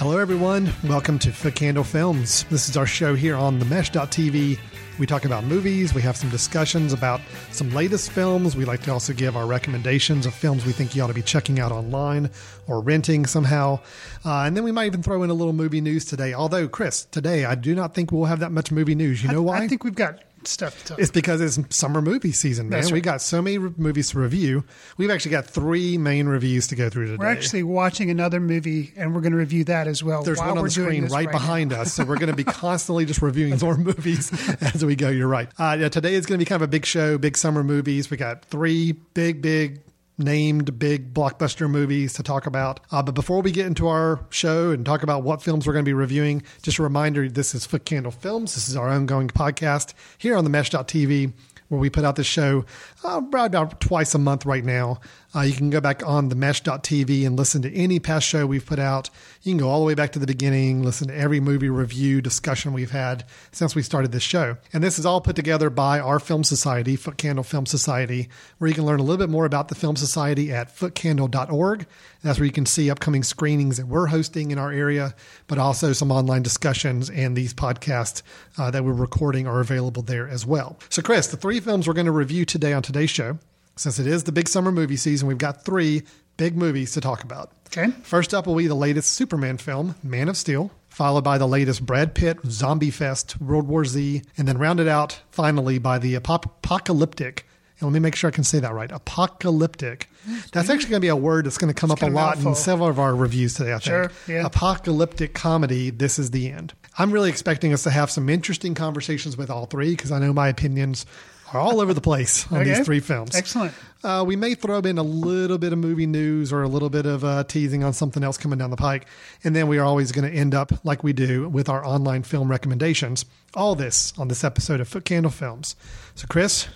Hello, everyone. Welcome to Foot Candle Films. This is our show here on the Mesh.tv. We talk about movies. We have some discussions about some latest films. We like to also give our recommendations of films we think you ought to be checking out online or renting somehow. Uh, and then we might even throw in a little movie news today. Although, Chris, today I do not think we'll have that much movie news. You know why? I think we've got stuff to talk It's because it's summer movie season, man. That's We right. got so many re- movies to review. We've actually got three main reviews to go through today. We're actually watching another movie, and we're going to review that as well. There's while one on we're the screen this right, behind us, so we're going to be constantly just reviewing more movies as we go. You're right. Uh, yeah, today is going to be kind of a big show, big summer movies. We got three big, big named big blockbuster movies to talk about. Uh, but before we get into our show and talk about what films we're going to be reviewing, just a reminder: this is Foot Candle Films. This is our ongoing podcast here on the Mesh.tv where we put out this show uh, about, twice a month right now. Uh, you can go back on the mesh.tv and listen to any past show we've put out. You can go all the way back to the beginning, listen to every movie review discussion we've had since we started this show. And this is all put together by our film society, Foot Candle Film Society, where you can learn a little bit more about the film society at footcandle.org. That's where you can see upcoming screenings that we're hosting in our area, but also some online discussions and these podcasts uh, that we're recording are available there as well. So, Chris, the three films we're going to review today on today's show, since it is the big summer movie season, we've got three big movies to talk about. Okay. First up will be the latest Superman film, Man of Steel, followed by the latest Brad Pitt Zombie Fest, World War Z, and then rounded out finally by the apop- apocalyptic. And let me make sure I can say that right. Apocalyptic. That's actually going to be a word that's going to come up a lot in several of our reviews today, I think. Sure, yeah. Apocalyptic comedy, This is the End. I'm really expecting us to have some interesting conversations with all three because I know my opinions are all over the place on Okay. these three films. Excellent. Uh, we may throw in a little bit of movie news or a little bit of uh, teasing on something else coming down the pike. And then we are always going to end up, like we do, with our online film recommendations. All this on this episode of Foot Candle Films. So, Chris,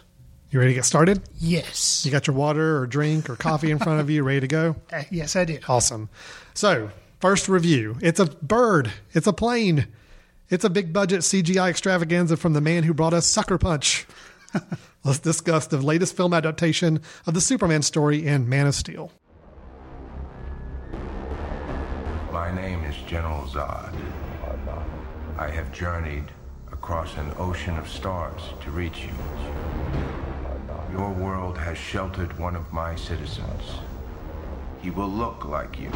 you ready to get started? Yes. You got your water or drink or coffee in front of you, ready to go? Uh, yes, I do. Awesome. So, first review it's a bird, it's a plane, it's a big budget CGI extravaganza from the man who brought us Sucker Punch. Let's discuss the latest film adaptation of the Superman story in Man of Steel. My name is General Zod. I have journeyed across an ocean of stars to reach you. Your world has sheltered one of my citizens. He will look like you,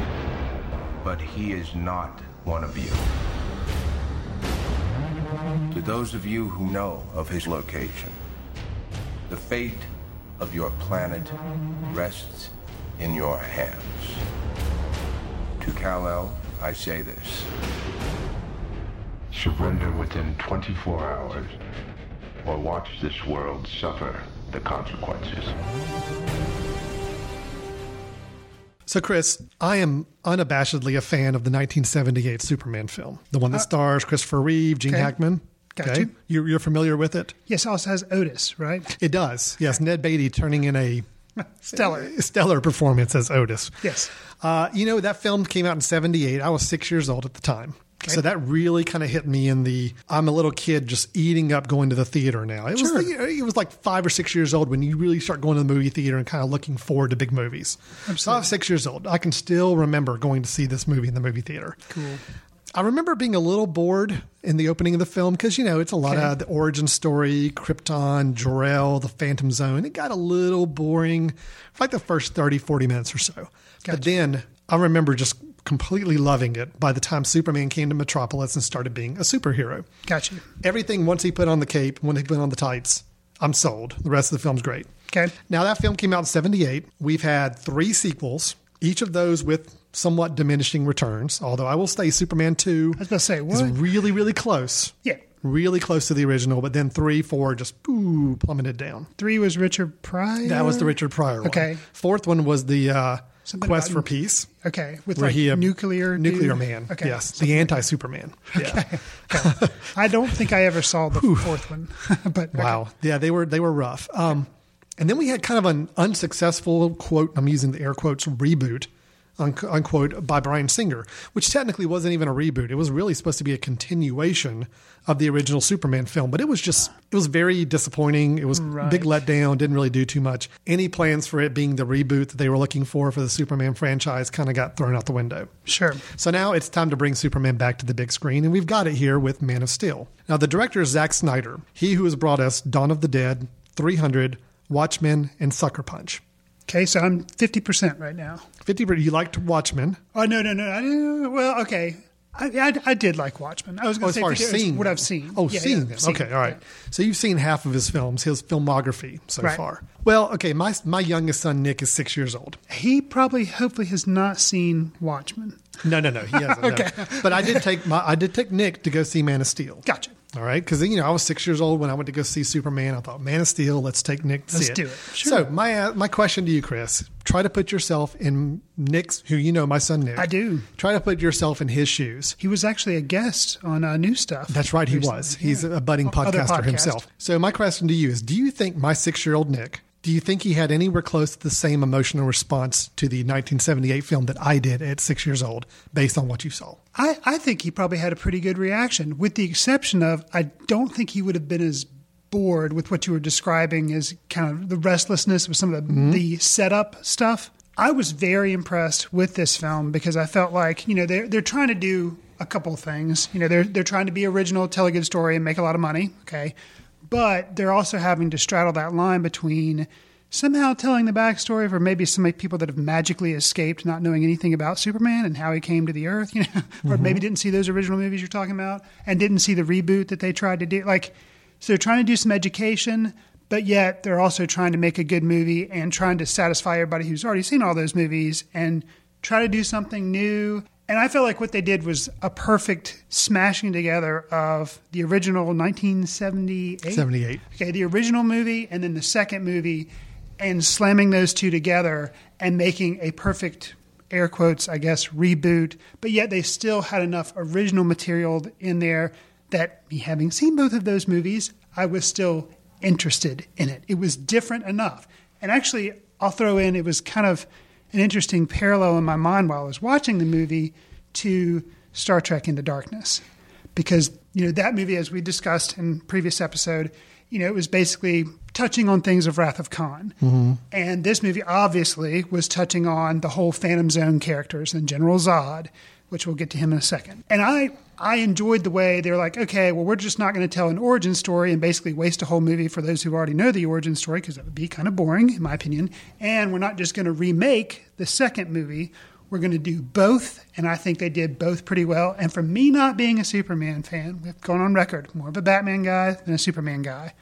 but he is not one of you. To those of you who know of his location, the fate of your planet rests in your hands. To Kal-El, I say this. Surrender within 24 hours, or watch this world suffer the consequences. So, Chris, I am unabashedly a fan of the 1978 Superman film, the one that uh, stars Christopher Reeve, Gene okay. Hackman. Got you. You're, familiar with it? Yes, also has Otis, right? It does. Yes, Ned Beatty turning in a Stellar. stellar performance as Otis. Yes. Uh, you know, that film came out in 78. I was six years old at the time. So that really kind of hit me in the I'm a little kid just eating up going to the theater now. It was Sure. know, it was like five or six years old when you really start going to the movie theater and kind of looking forward to big movies. So I was six years old. I can still remember going to see this movie in the movie theater. Cool. I remember being a little bored in the opening of the film because, you know, it's a lot Okay. of the origin story, Krypton, Jor-El, the Phantom Zone. It got a little boring for like the first 30, 40 minutes or so. But then I remember just completely loving it by the time Superman came to Metropolis and started being a superhero. Got you. Everything, once he put on the cape, when he put on the tights, I'm sold. The rest of the film's great. Okay. Now, that film came out in 78. We've had three sequels, each of those with somewhat diminishing returns, although I will say Superman 2 I was going to say, is what? really, really close. Yeah. Really close to the original, but then three, four just ooh, plummeted down. Three was Richard Pryor. That was the Richard Pryor one. Okay. Fourth one was the uh, Something Quest about- for Peace. Okay, with Where like he uh, nuclear nuclear dude? man. Okay, Yes, the anti Superman. Yeah. okay. I don't think I ever saw the fourth one, but okay. Wow. Yeah, they were they were rough. Um, and then we had kind of an unsuccessful quote. I'm using the air quotes reboot. Unquote by Bryan Singer, which technically wasn't even a reboot. It was really supposed to be a continuation of the original Superman film, but it was just it was very disappointing. It was Right. big letdown. Didn't really do too much. Any plans for it being the reboot that they were looking for for the Superman franchise kind of got thrown out the window. Sure. So now it's time to bring Superman back to the big screen, and we've got it here with Man of Steel. Now, the director is Zack Snyder, he who has brought us Dawn of the Dead, 300, Watchmen, and Sucker Punch. Okay, so I'm 50% right now. 50%. you liked Watchmen. Oh, no, no, no. I well, okay. I, I, I did like Watchmen. I was Oh, going to say far as seeing what them. I've seen. Oh, Yeah, seeing yeah, them. seen okay, all right. yeah. So you've seen half of his films, his filmography so Right. far. Well, okay, my my youngest son Nick is six years old. He probably, hopefully, has not seen Watchmen. No, no, no, he hasn't. no. Okay. But I did take my I did take Nick to go see Man of Steel. Gotcha. All right, because you know I was six years old when I went to go see Superman. I thought Man of Steel. Let's take Nick to Let's it. do it. Sure. So my uh, my question to you, Chris, try to put yourself in Nick's, who you know, my son Nick. I do. Try to put yourself in his shoes. He was actually a guest on uh, New Stuff. That's right, he recently. was. He's a budding podcaster podcast. himself. So my question to you is: Do you think my six-year-old Nick? Do you think he had anywhere close to the same emotional response to the 1978 film that I did at six years old, based on what you saw? I, I think he probably had a pretty good reaction, with the exception of I don't think he would have been as bored with what you were describing as kind of the restlessness with some of the, mm-hmm. the setup stuff. I was very impressed with this film because I felt like you know they're they're trying to do a couple of things. You know they're they're trying to be original, tell a good story, and make a lot of money. Okay, but they're also having to straddle that line between somehow telling the backstory for maybe some people that have magically escaped not knowing anything about Superman and how he came to the earth, you know, or mm-hmm. maybe didn't see those original movies you're talking about and didn't see the reboot that they tried to do. Like, so they're trying to do some education, but yet they're also trying to make a good movie and trying to satisfy everybody who's already seen all those movies and try to do something new. And I feel like what they did was a perfect smashing together of the original 1978 78. Okay, the original movie and then the second movie, and slamming those two together and making a perfect air quotes, I guess, reboot. But yet they still had enough original material in there that me having seen both of those movies, I was still interested in it. It was different enough. And actually, I'll throw in it was kind of an interesting parallel in my mind while I was watching the movie to Star Trek Into Darkness. Because you know that movie, as we discussed in previous episode, you know it was basically touching on things of Wrath of Khan, mm-hmm. and this movie obviously was touching on the whole Phantom Zone characters and General Zod, which we'll get to him in a second. And I I enjoyed the way they were like, okay, well we're just not going to tell an origin story and basically waste a whole movie for those who already know the origin story because that would be kind of boring in my opinion. And we're not just going to remake the second movie. We're going to do both, and I think they did both pretty well. And for me, not being a Superman fan, we've gone on record, more of a Batman guy than a Superman guy.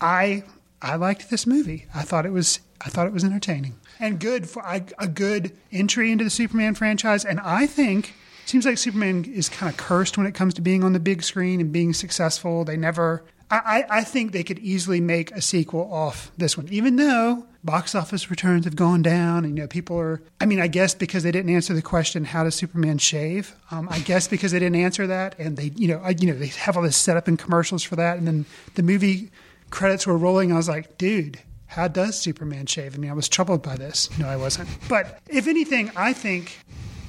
I I liked this movie. I thought it was I thought it was entertaining and good for a, a good entry into the Superman franchise. And I think it seems like Superman is kind of cursed when it comes to being on the big screen and being successful. They never. I, I I think they could easily make a sequel off this one, even though box office returns have gone down. And, you know, people are. I mean, I guess because they didn't answer the question, "How does Superman shave?" Um, I guess because they didn't answer that, and they, you know, I, you know, they have all this setup and commercials for that, and then the movie credits were rolling. I was like, dude, how does Superman shave? I mean, I was troubled by this. No, I wasn't. But if anything, I think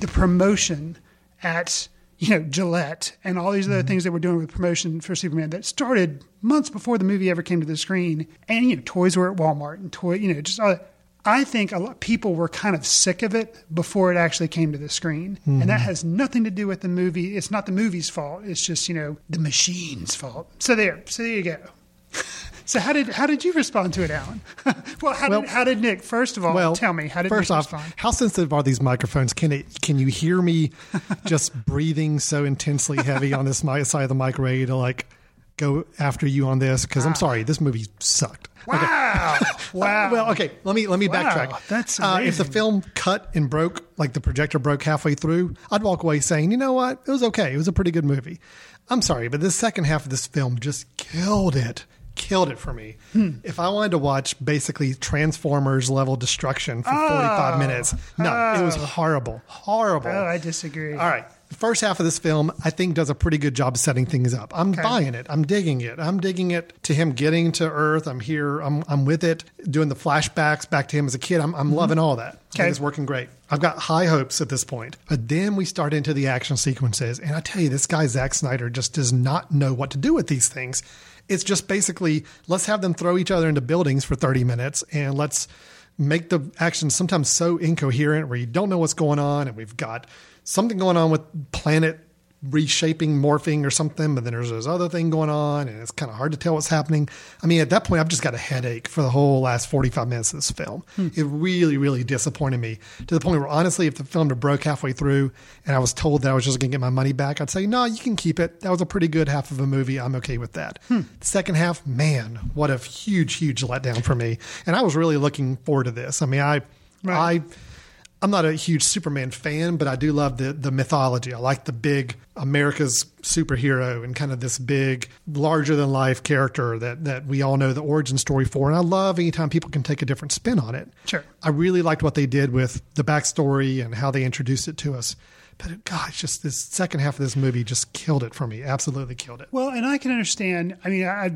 the promotion at you know Gillette and all these other mm-hmm. things that we're doing with promotion for Superman that started months before the movie ever came to the screen, and you know toys were at Walmart and toy, you know, just. All, I think a lot people were kind of sick of it before it actually came to the screen, and that mm-hmm. has nothing to do with the movie. It's not the movie's fault. It's just you know the machine's fault. So there, so there you go. So how did how did you respond to it, Alan? well, how Well- did how did Nick? First of all, Well, tell me how did first Nick off, respond? how sensitive are these microphones? Can it? Can you hear me just breathing so intensely heavy on this side of the mic, ready to like go after you on this? Because I'm sorry, this movie sucked. Wow, wow. Well, okay. Let me let me Wow, backtrack. that's uh, if the film cut and broke, like the projector broke halfway through, I'd walk away saying, you know what, it was okay. It was a pretty good movie. I'm sorry, but the second half of this film just killed it. Killed it for me. Hmm. If I wanted to watch basically Transformers level destruction for ah. 45 minutes, no, it was ah. horrible. Horrible. Oh, I disagree. All right. The first half of this film, I think, does a pretty good job of setting things up. I'm buying it. I'm digging it. I'm digging it to him getting to Earth. I'm here. I'm, I'm with it. Doing the flashbacks back to him as a kid. I'm, I'm mm-hmm. loving all that. Okay. it's working great. I've got high hopes at this point. But then we start into the action sequences. And I tell you, this guy, Zack Snyder, just does not know what to do with these things. It's just basically let's have them throw each other into buildings for 30 minutes and let's make the action sometimes so incoherent where you don't know what's going on. And we've got something going on with planet reshaping, morphing or something, but then there's this other thing going on and it's kind of hard to tell what's happening. I mean, at that point, I've just got a headache for the whole last 45 minutes of this film. Hmm. It really, really disappointed me to the point where honestly, if the film had broke halfway through and I was told that I was just going to get my money back, I'd say, no, you can keep it. That was a pretty good half of a movie. I'm okay with that. Hmm. The second half, man, what a huge, huge letdown for me. And I was really looking forward to this. I mean, I, I, I'm not a huge Superman fan, but I do love the the mythology. I like the big America's superhero and kind of this big, larger than life character that that we all know the origin story for. And I love anytime people can take a different spin on it. Sure. I really liked what they did with the backstory and how they introduced it to us. But gosh, just this second half of this movie just killed it for me. Absolutely killed it. Well, and I can understand. I mean, I,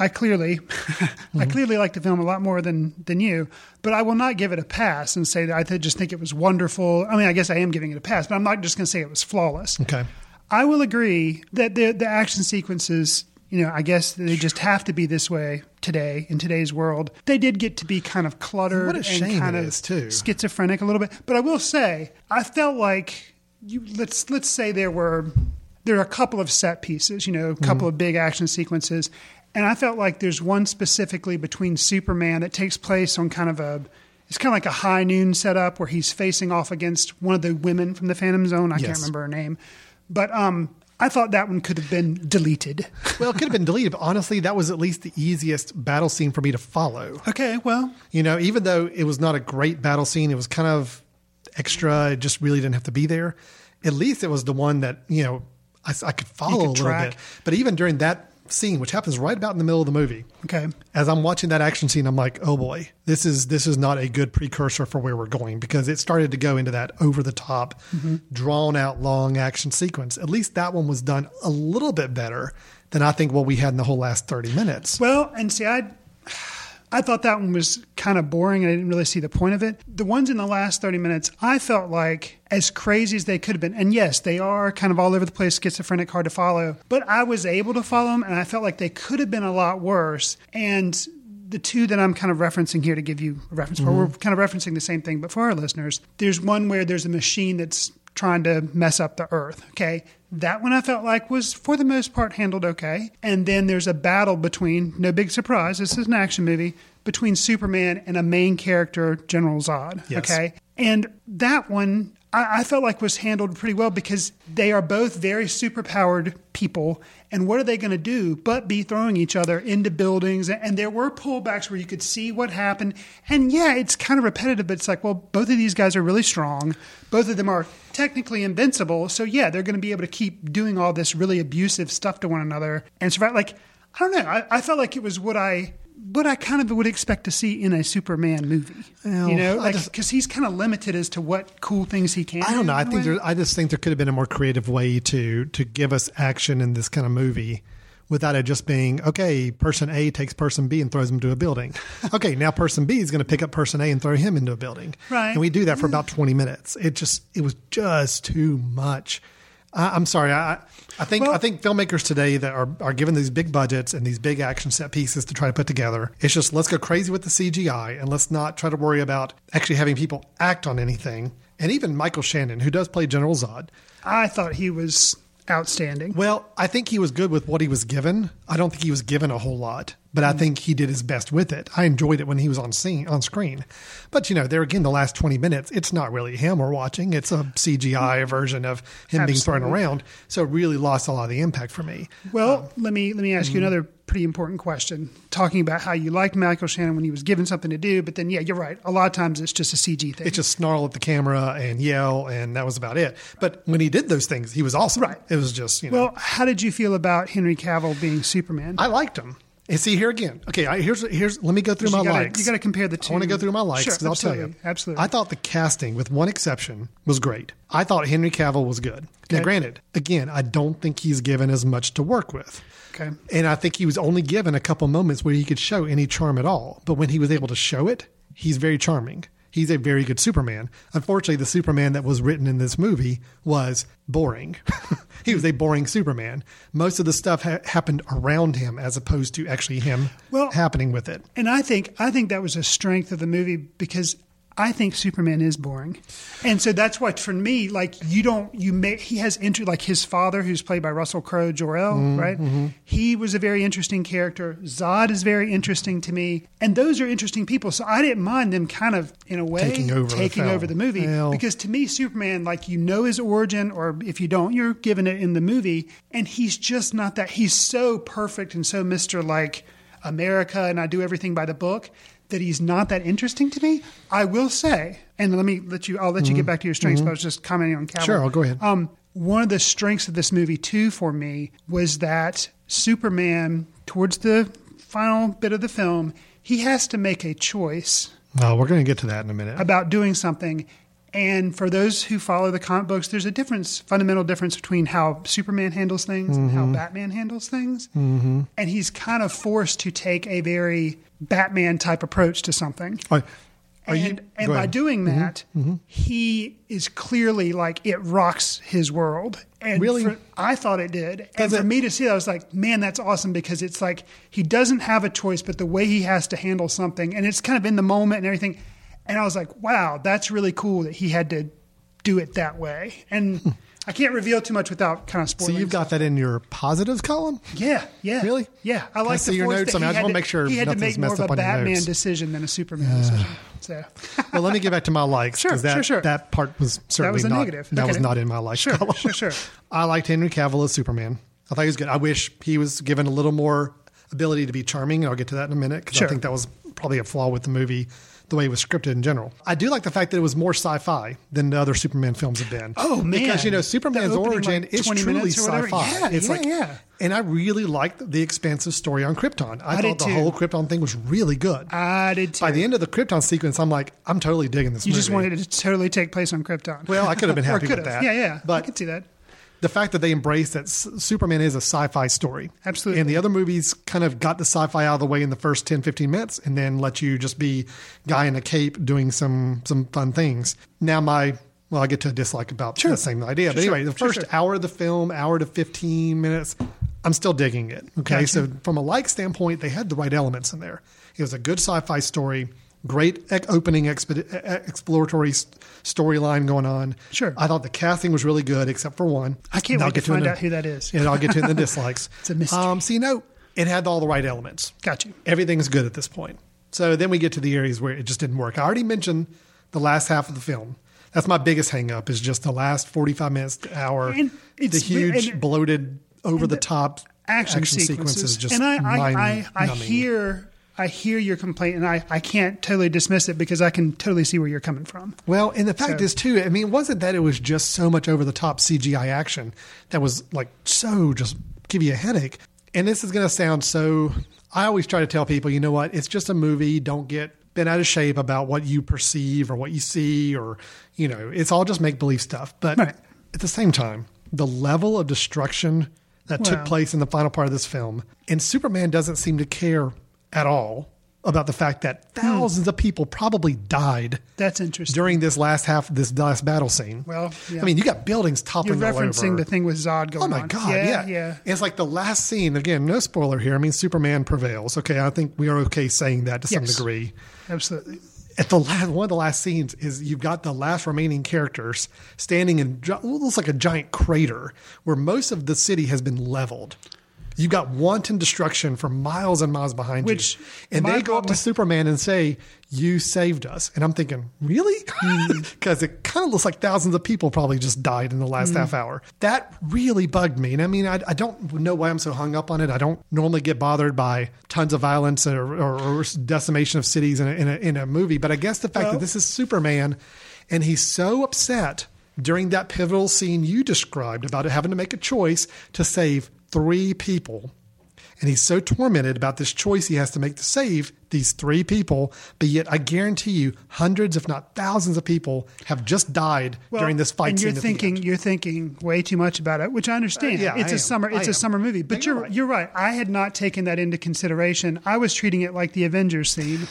I clearly, I clearly like the film a lot more than than you, but I will not give it a pass and say that I th- just think it was wonderful. I mean, I guess I am giving it a pass, but I'm not just going to say it was flawless. Okay. I will agree that the the action sequences, you know, I guess they just have to be this way today in today's world. They did get to be kind of cluttered What a and kind of too. schizophrenic a little bit. But I will say, I felt like you let's let's say there were there are a couple of set pieces, you know, a couple Mm-hmm. of big action sequences, and I felt like there's one specifically between Superman that takes place on kind of a it's kind of like a high noon setup where he's facing off against one of the women from the Phantom Zone. I can't remember her name, but um, I thought that one could have been deleted. Well, it could have been deleted, but honestly, that was at least the easiest battle scene for me to follow. Okay, well, You know, even though it was not a great battle scene, it was kind of extra. It just really didn't have to be there. At least it was the one that, you know, I, I could follow could a little track. bit. But even during that scene, which happens right about in the middle of the movie, okay. as I'm watching that action scene, I'm like, oh boy, this is this is not a good precursor for where we're going because it started to go into that over the top, mm-hmm. drawn out long action sequence. At least that one was done a little bit better than I think what we had in the whole last 30 minutes. Well, and see, I I thought that one was kind of boring and I didn't really see the point of it. The ones in the last 30 minutes, I felt like as crazy as they could have been. And yes, they are kind of all over the place, schizophrenic, hard to follow, but I was able to follow them and I felt like they could have been a lot worse. And the two that I'm kind of referencing here to give you a reference for, we're mm-hmm. kind of referencing the same thing, but for our listeners, there's one where there's a machine that's trying to mess up the earth. Okay. That one I felt like was, for the most part, handled okay. And then there's a battle between, no big surprise, this is an action movie, between Superman and a main character, General Zod. Yes. Okay. And that one I, I felt like was handled pretty well because they are both very superpowered people. And what are they going to do but be throwing each other into buildings? And there were pullbacks where you could see what happened. And yeah, it's kind of repetitive, but it's like, well, both of these guys are really strong. Both of them are technically invincible. So yeah, they're going to be able to keep doing all this really abusive stuff to one another and survive. Like, I don't know. I, I felt like it was what I what I kind of would expect to see in a Superman movie. Well, you know, I like because he's kind of limited as to what cool things he can. I don't know. I think there, I just think there could have been a more creative way to to give us action in this kind of movie without it just being okay. Person A takes person B and throws them to a building. okay, now person B is going to pick up person A and throw him into a building. Right. And we do that for about mm. twenty minutes. It just it was just too much. I, I'm sorry. I I think Well- I think filmmakers today that are are given these big budgets and these big action set pieces to try to put together. It's just let's go crazy with the CGI and let's not try to worry about actually having people act on anything. And even Michael Shannon, who does play General Zod, I thought he was outstanding. well, I think he was good with what he was given. I don't think he was given a whole lot, but. I mm-hmm. think he did his best with it. I enjoyed it when he was on scene on screen. But you know, there again, the last twenty minutes, it's not really him we're watching. It's a CGI mm-hmm. version of him being thrown around. So it really lost a lot of the impact for me. Well, um, let me let me ask mm-hmm. you another pretty important question. Talking about how you liked Michael Shannon when he was given something to do, but then yeah, you're right. A lot of times it's just a CG thing. It just snarl at the camera and yell, and that was about it. But when he did those things, he was awesome. Right. It was just you know. well, how did you feel about Henry Cavill being Superman? I liked him. And see here again. Okay, I, here's here's. Let me go through my gotta- likes. you gotta compare the two. I want to go through my likes Sure, 'cause I'll tell you. absolutely, absolutely. I thought the casting, with one exception, was great. I thought Henry Cavill was good. Now, granted, again, I don't think he's given as much to work with. Okay. And I think he was only given a couple moments where he could show any charm at all. But when he was able to show it, he's very charming. He's a very good Superman. Unfortunately, the Superman that was written in this movie was boring. he was a boring Superman. Most of the stuff ha- happened around him as opposed to actually him Well- happening with it. And I think I think that was a strength of the movie because I think Superman is boring, and so that's why for me, like you don't you may he has inter like his father who's played by Russell Crowe Jor El, Mm-hmm, right? He was a very interesting character. Zod is very interesting to me, and those are interesting people. So I didn't mind them kind of in a way Taking over the taking film. over the movie Well- because to me Superman like you know his origin, or if you don't, you're given it in the movie, and he's just not that. He's so perfect and so Mister like. America and I do everything by the book, that he's not that interesting to me. I will say, and let me let you, I'll let you get back to your strengths, but I was just commenting on Cavill. Mm-hmm. Sure, I'll go ahead. Um, one of the strengths of this movie, too, for me, was that Superman, towards the final bit of the film, he has to make a choice Oh, we're going to get to that in a minute. about doing something. And for those who follow the comic books, there's a difference, fundamental difference between how Superman handles things and Mm-hmm. how Batman handles things. Mm-hmm. And he's kind of forced to take a very Batman type approach to something. And you, and by ahead. Mm-hmm. doing that, he is clearly like it rocks his world. And Really? for- I thought it did. And for it- me to see that, I was like, man, that's awesome because it's like he doesn't have a choice, but the way he has to handle something, and it's kind of in the moment and everything. And I was like, wow, that's really cool that he had to do it that way. And I can't reveal too much without kind of spoiling. so you've got that in your positives column? Yeah, yeah. Really? Yeah. I Can I like see the your notes? I mean, I just wanna to- make sure he had to make more of a Batman decision than a Superman uh, decision. So Well, let me get back to my likes Sure, that, sure, sure. that part was certainly that was a not, negative. That was not in my likes Sure, column. sure, sure. I liked Henry Cavill as Superman. I thought he was good. I wish he was given a little more ability to be charming. and I'll get to that in a minute because Sure. I think that was probably a flaw with the movie, the way it was scripted in general. I do like the fact that it was more sci-fi than the other Superman films have been. Oh, man. Because you know Superman's origin like, is truly sci-fi. Yeah, it's yeah, like yeah. And I really liked the expansive story on Krypton. I, I thought the too. whole Krypton thing was really good. I did too. By the end of the Krypton sequence, I'm like, I'm totally digging this you movie. just wanted it to totally take place on Krypton. Well, I could have been happy with that. Yeah, yeah. I could see that. The fact that they embrace that S- Superman is a sci-fi story. Absolutely. And the other movies kind of got the sci-fi out of the way in the first 10, 15 minutes and then let you just be guy in a cape doing some some fun things. Now my well, I get to a dislike about Sure. the same idea. but anyway, the sure, first sure. hour of the film, hour to 15 minutes, I'm still digging it. Okay. Gotcha. So from a like standpoint, they had the right elements in there. It was a good sci-fi story, great opening exploratory storyline going on. Sure. I thought the casting was really good, except for one. I can't wait to to find in a- out who that is. and I'll get to in the dislikes. It's a mystery. Um, so you know, it had all the right elements. Got you. Everything's good at this point. So then we get to the areas where it just didn't work. I already mentioned the last half of the film. That's my biggest hang up is just the last 45 minutes to hour. The huge, and- bloated, over the top Action, sequences. just and I, I, I, I hear, I hear your complaint, and I, I can't totally dismiss it because I can totally see where you're coming from. Well, and the fact So- is too. I mean, it wasn't that it was just so much over the top CGI action that was like so just give you a headache. And this is going to sound so. I always try to tell people, you know what? It's just a movie. Don't get bent out of shape about what you perceive or what you see, or you know, it's all just make believe stuff. But Right. at the same time, the level of destruction that took place in the final part of this film, and Superman doesn't seem to care at all about the fact that hmm. thousands of people probably died That's interesting. during this last half this last battle scene. Well, yeah. I mean, you got buildings you're toppling all referencing over. the thing with Zod going Oh my on. god! yeah, Yeah, yeah. And It's like the last scene. Again, no spoiler here. I mean, Superman prevails. Okay, I think we are okay saying that to some Yes. degree. Absolutely. At the last, one of the last scenes is you've got the last remaining characters standing in gi- what looks like a giant crater where most of the city has been leveled. You've got wanton destruction for miles and miles behind Which you. And they go up to Superman and say, You saved us. And I'm thinking, Really? Mm. Because it kind of looks like thousands of people probably just died in the last mm. half hour. That really bugged me. And I mean, I, I don't know why I'm so hung up on it. I don't normally get bothered by tons of violence or, or, or decimation of cities in a, in, a, in a movie. But I guess the fact Well- that this is Superman and he's so upset during that pivotal scene you described about having to make a choice to save three people And he's so tormented about this choice he has to make to save these three people. But yet, I guarantee you, hundreds, if not thousands, of people have just died Well, during this fight and you're thinking you're thinking way too much about it, which I understand. Uh, yeah, it's I a am. summer it's a am. summer movie, but you're you're right. you're right. I had not taken that into consideration. I was treating it like the Avengers scene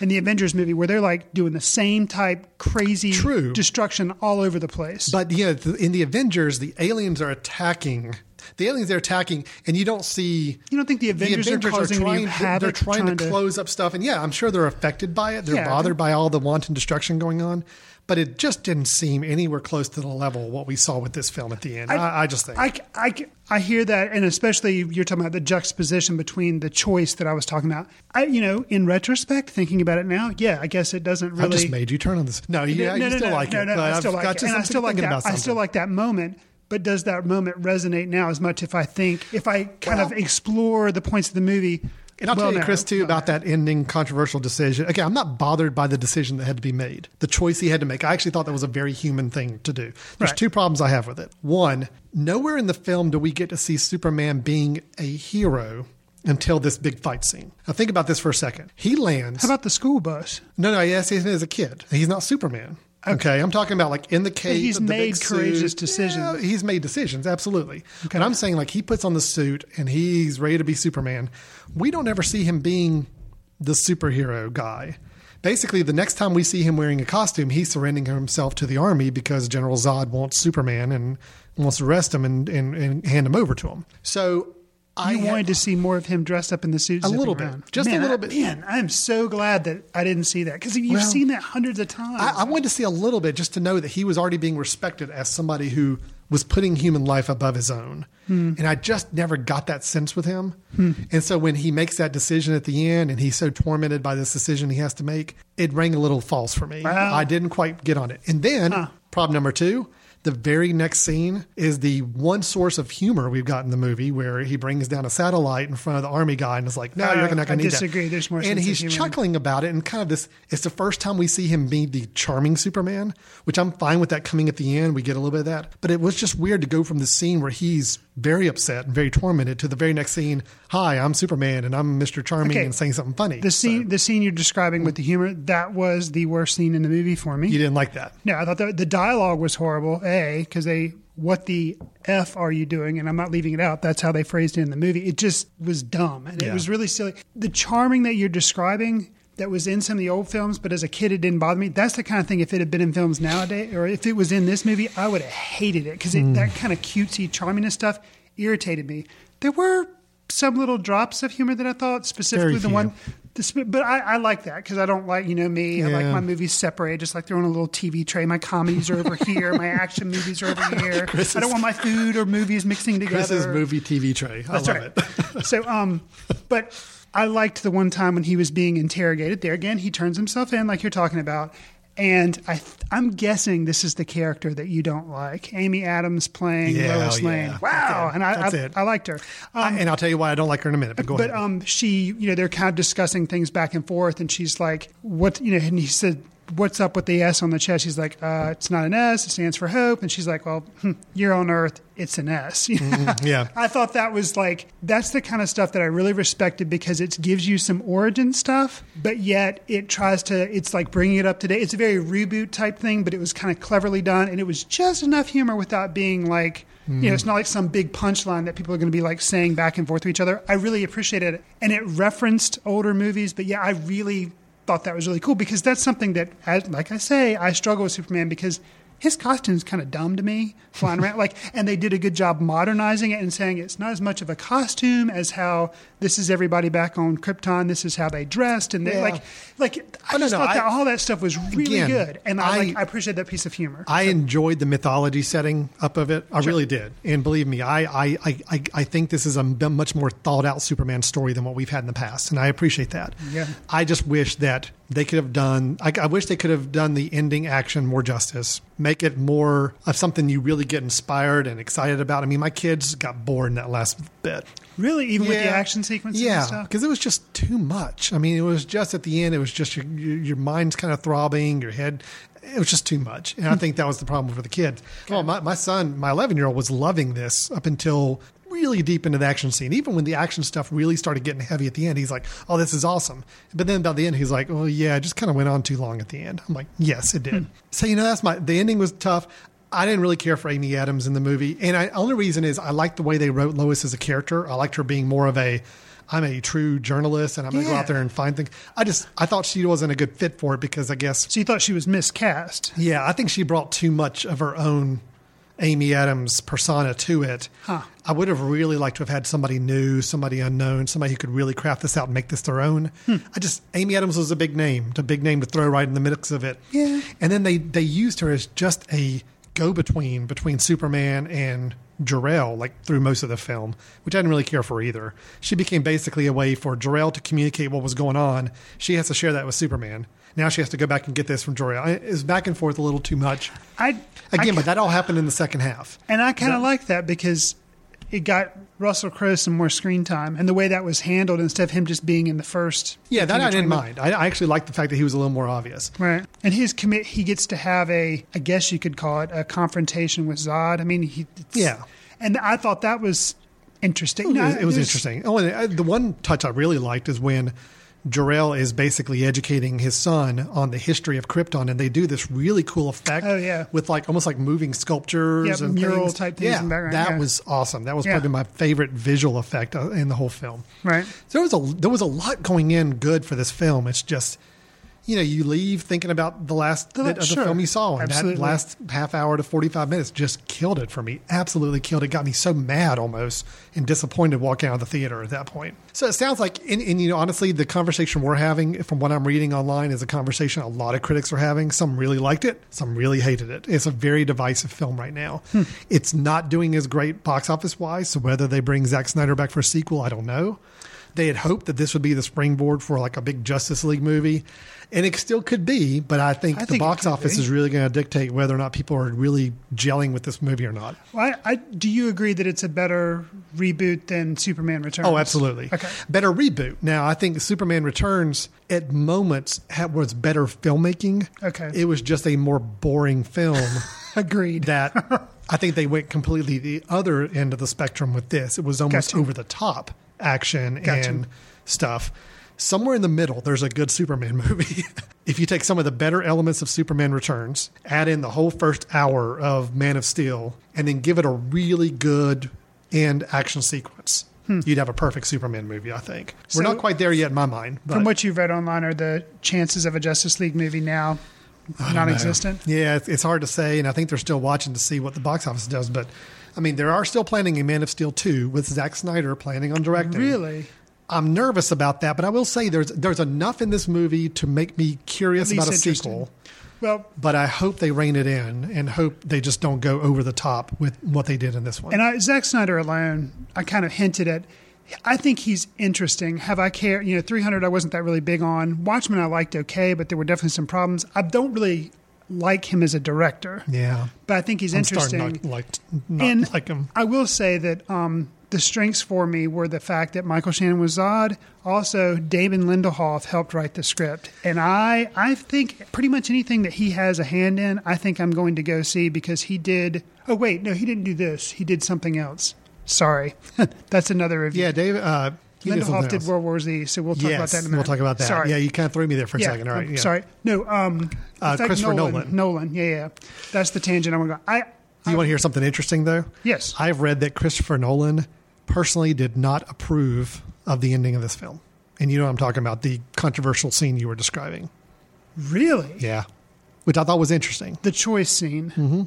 in the Avengers movie where they're like doing the same type crazy True. destruction all over the place. But yeah, th- in the Avengers, the aliens are attacking. The aliens they're attacking, and you don't see. You don't think the Avengers are causing any trying, havoc, They're trying, trying to, to- close up stuff, and yeah, I'm sure they're affected by it. They're Yeah. bothered by all the wanton destruction going on, but it just didn't seem anywhere close to the level what we saw with this film at the end. I, I, just think. I, I, I hear that, and especially you're talking about the juxtaposition between the choice that I was talking about. I, you know, in retrospect, thinking about it now, yeah, I guess it doesn't really. I just made you turn on this. No, you, no, you no, still no, like no, it. No, but I I've still like got it, and I still like that. I still like that moment. But does that moment resonate now as much if I think if I kind of explore the points of the movie? And I'll well, tell you, no, Chris, too, well, about that ending controversial decision. Okay, I'm not bothered by the decision that had to be made, the choice he had to make. I actually thought that was a very human thing to do. There's Right. two problems I have with it. One, nowhere in the film do we get to see Superman being a hero until this big fight scene. Now, think about this for a second. He lands. How about the school bus? no, no, yes, he's as a kid. He's not Superman. Okay, I'm talking about like in the case. he's the made courageous suit. decisions. Yeah, he's made decisions, absolutely. And I'm saying like he puts on the suit and he's ready to be Superman. We don't ever see him being the superhero guy. Basically, the next time we see him wearing a costume, he's surrendering himself to the army because General Zod wants Superman and wants to arrest him and, and, and hand him over to him. So I You had- wanted to see more of him dressed up in the suit, A little bit. around. Just a little I- bit. Man, I'm so glad that I didn't see that because you've Well, seen that hundreds of times. I, I wanted to see a little bit just to know that he was already being respected as somebody who was putting human life above his own. Hmm. And I just never got that sense with him. Hmm. And so when he makes that decision at the end and he's so tormented by this decision he has to make, it rang a little false for me. Wow. I didn't quite get on it. And then, problem number two. The very next scene is the one source of humor we've got in the movie where he brings down a satellite in front of the army guy and is like, no, Uh, you're not going to need that. disagree. There's more And he's chuckling about it and kind of this it's the first time we see him be the charming superman which i'm fine with that coming at the end we get a little bit of that but it was just weird to go from the scene where he's very upset and very tormented to the very next scene hi i'm superman and i'm mr charming Okay. and saying something funny the scene, So, the scene you're describing with the humor, that was the worst scene in the movie for me. you didn't like that No, I thought the, the dialogue was horrible. A because they what the f are you doing? And I'm not leaving it out. That's how they phrased it in the movie. It just was dumb and Yeah. it was really silly. The charming that you're describing that was in some of the old films, but as a kid it didn't bother me. That's the kind of thing. If it had been in films nowadays, or if it was in this movie, I would have hated it because Hmm. that kind of cutesy charminess stuff irritated me. There were some little drops of humor that I thought specifically the one. But I, I like that because I don't like you know me. I like my movies separate, just like they're on a little TV tray. My comedies are over here. My action movies are over here. I don't want my food or movies mixing together. chris's movie tv tray i That's love right. it so, um, but I liked the one time when he was being interrogated. There again, he turns himself in, like you're talking about. And I, I'm guessing this is the character that you don't like, Amy Adams playing Yeah, Lois oh, yeah. Lane. Wow, Okay, and I, that's I, it. I liked her. Um, and i'll tell you why i don't like her in a minute but go but ahead um, she, you know, they're kind of discussing things back and forth, and she's like, "What?" You know, and he said, "What's up with the S on the chest?" He's like, uh, "It's not an S. It stands for hope." And she's like, "Well, hmm, you're on Earth. It's an S." yeah. I thought that was like that's the kind of stuff that I really respected because it gives you some origin stuff, but yet it tries to. It's like bringing it up today. It's a very reboot type thing, but it was kind of cleverly done, and it was just enough humor without being like. You know, it's not like some big punchline that people are going to be like saying back and forth to each other. I really appreciated it, and it referenced older movies. But yeah, I really thought that was really cool because that's something that, as, like I say, I struggle with Superman because his costume's kind of dumb to me, flying around. Like, and they did a good job modernizing it and saying it's not as much of a costume as how this is everybody back on Krypton. This is how they dressed, and they, Yeah. like, like I Oh, no, just no, thought that all that stuff was really Again, good, and I, I- like, I appreciate that piece of humor. I enjoyed the mythology setting up of it. I really did. And believe me, I, I, I, I- I think this is a much more thought out Superman story than what we've had in the past. And I appreciate that. Yeah. I just wish that they could have done, I, I wish they could have done the ending action more justice. Make it more of something you really get inspired and excited about. I mean, my kids got bored in that last bit. really, even with the action sequences Yeah, because it was just too much. I mean, it was just at the end. It was just your your, mind's kind of throbbing, your head. It was just too much, and I think that was the problem for the kids. Well, oh, my, my son, my eleven year old, was loving this up until really deep into the action scene. Even when the action stuff really started getting heavy at the end, he's like, "Oh, this is awesome." But then by the end, he's like, "Oh yeah, it just kind of went on too long at the end." I'm like, "Yes, it did." Hmm. So you know, that's my the ending was tough. I didn't really care for Amy Adams in the movie, and I only reason is I liked the way they wrote Lois as a character. I liked her being more of a I'm a true journalist and I'm going to go out there and find things. I just I thought she wasn't a good fit for it because I guess So you thought she was miscast? yeah, I think she brought too much of her own Amy Adams persona to it. Huh. I would have really liked to have had somebody new, somebody unknown, somebody who could really craft this out and make this their own. Hmm. I just Amy Adams was a big name, a big name to throw right in the mix of it. Yeah. And then they they used her as just a go between between Superman and Jor-El, like through most of the film, which I didn't really care for either. She became basically a way for Jor-El to communicate what was going on. She has to share that with Superman. Now she has to go back and get this from Jor-El. It was back and forth a little too much. I Again, I, but that all happened in the second half. and I kind of like that because it got Russell Crowe some more screen time, and the way that was handled instead of him just being in the first. Yeah, that I didn't 20 mind. I, I actually liked the fact that he was a little more obvious. Right, and his commit, he gets to have a, I guess you could call it a confrontation with Zod. I mean, he, it's- Yeah. and I thought that was interesting. It was, No, it was interesting. Oh, and uh, the one touch I really liked is when Jor-El is basically educating his son on the history of Krypton, and they do this really cool effect. Oh, yeah. with like almost like moving sculptures Yeah, and mural things. type things Yeah, in the background, that yeah. was awesome. That was Yeah. probably my favorite visual effect uh, in the whole film. Right. So there was a there was a lot going in good for this film. It's just. You know, you leave thinking about the last The- bit of the film you saw, and Absolutely. that last half hour to 45 minutes just killed it for me. Absolutely killed it. Got me so mad almost and disappointed walking out of the theater at that point. So it sounds like, and, and you know, honestly, the conversation we're having from what I'm reading online is a conversation a lot of critics are having. Some really liked it, some really hated it. It's a very divisive film right now. Hmm. It's not doing as great box office wise. So whether they bring Zack Snyder back for a sequel, I don't know. They had hoped that this would be the springboard for like a big Justice League movie, and it still could be. But I think I the think box office be. is really going to dictate whether or not people are really gelling with this movie or not. Well, I, I, do you agree that it's a better reboot than Superman Returns? Oh, absolutely. Okay. Better reboot. Now, I think Superman Returns at moments had, was better filmmaking. Okay. It was just a more boring film Agreed. that I think they went completely the other end of the spectrum with this. It was almost over the top action Gotcha. and stuff. Somewhere in the middle, there's a good Superman movie. if you take some of the better elements of Superman Returns, add in the whole first hour of Man of Steel, and then give it a really good end action sequence, you'd have a perfect Superman movie, I think. We're Hmm. Not quite there yet in my mind. But From what you've read online, are the chances of a Justice League movie now non-existent? Yeah, it's, it's hard to say, and I think they're still watching to see what the box office does. But I mean, they are still planning a Man of Steel two with Zack Snyder planning on directing. Really? I'm nervous about that, but I will say there's there's enough in this movie to make me curious about a sequel. Well, But I hope they rein it in and hope they just don't go over the top with what they did in this one. and I, Zack Snyder alone, I kind of hinted at. I think he's interesting. Have I cared? You know, 300 I wasn't that really big on. Watchmen I liked okay, but there were definitely some problems. I don't really like him as a director, yeah, but I think he's I'm interesting. not like not and like him. I will say that um, the strengths for me were the fact that Michael Shannon was Zod. Also, Damon Lindelof helped write the script, and I I think pretty much anything that he has a hand in, I think I'm going to go see because he did. Oh wait, no, he didn't do this. He did something else. Sorry, that's another review. Yeah, David. Uh, he did Lindelof did. World War Z, so we'll talk about that in a we'll talk about that. Sorry. Yeah, you kind of threw me there for a Yeah, second. All right, yeah. Sorry. No, um, Uh, Christopher Nolan. Nolan. Nolan. Yeah, yeah. That's the tangent I want to go. I Do You want to hear something interesting, though? Yes. I've read that Christopher Nolan personally did not approve of the ending of this film. And you know what I'm talking about, the controversial scene you were describing. really Yeah. Which I thought was interesting. the choice scene. Mm-hmm.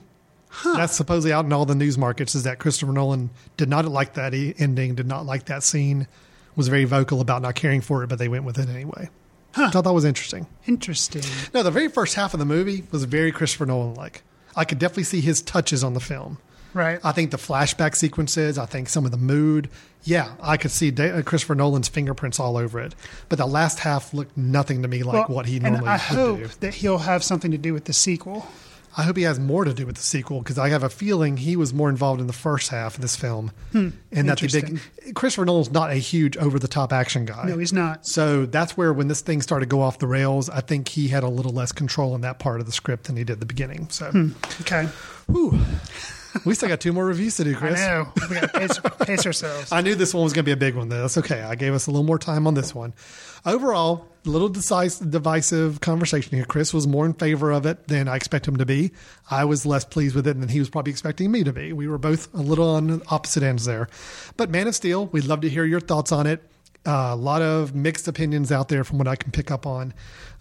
That's supposedly out in all the news markets is that Christopher Nolan did not like that ending, did not like that scene, was very vocal about not caring for it, but they went with it anyway. Which I thought that was interesting. Interesting. No, the very first half of the movie was very Christopher Nolan like. I could definitely see his touches on the film. Right. I think the flashback sequences, I think some of the mood, yeah, I could see Da- uh, Christopher Nolan's fingerprints all over it. But the last half looked nothing to me like Well, what he normally and I would hope do. that he'll have something to do with the sequel. I hope he has more to do with the sequel because I have a feeling he was more involved in the first half of this film, hmm. and that the big. Christopher Nolan's not a huge over the top action guy. No, he's not. So that's where when this thing started to go off the rails, I think he had a little less control in that part of the script than he did at the beginning. So, hmm. Okay. whew. We still got two more reviews to do, I Chris. know. We got to pace, pace ourselves. I knew this one was going to be a big one, though. That's okay. I gave us a little more time on this one. Overall, a little decisive, divisive conversation here. Chris was more in favor of it than I expect him to be. I was less pleased with it than he was probably expecting me to be. We were both a little on opposite ends there. But Man of Steel, we'd love to hear your thoughts on it. Uh, a lot of mixed opinions out there from what I can pick up on.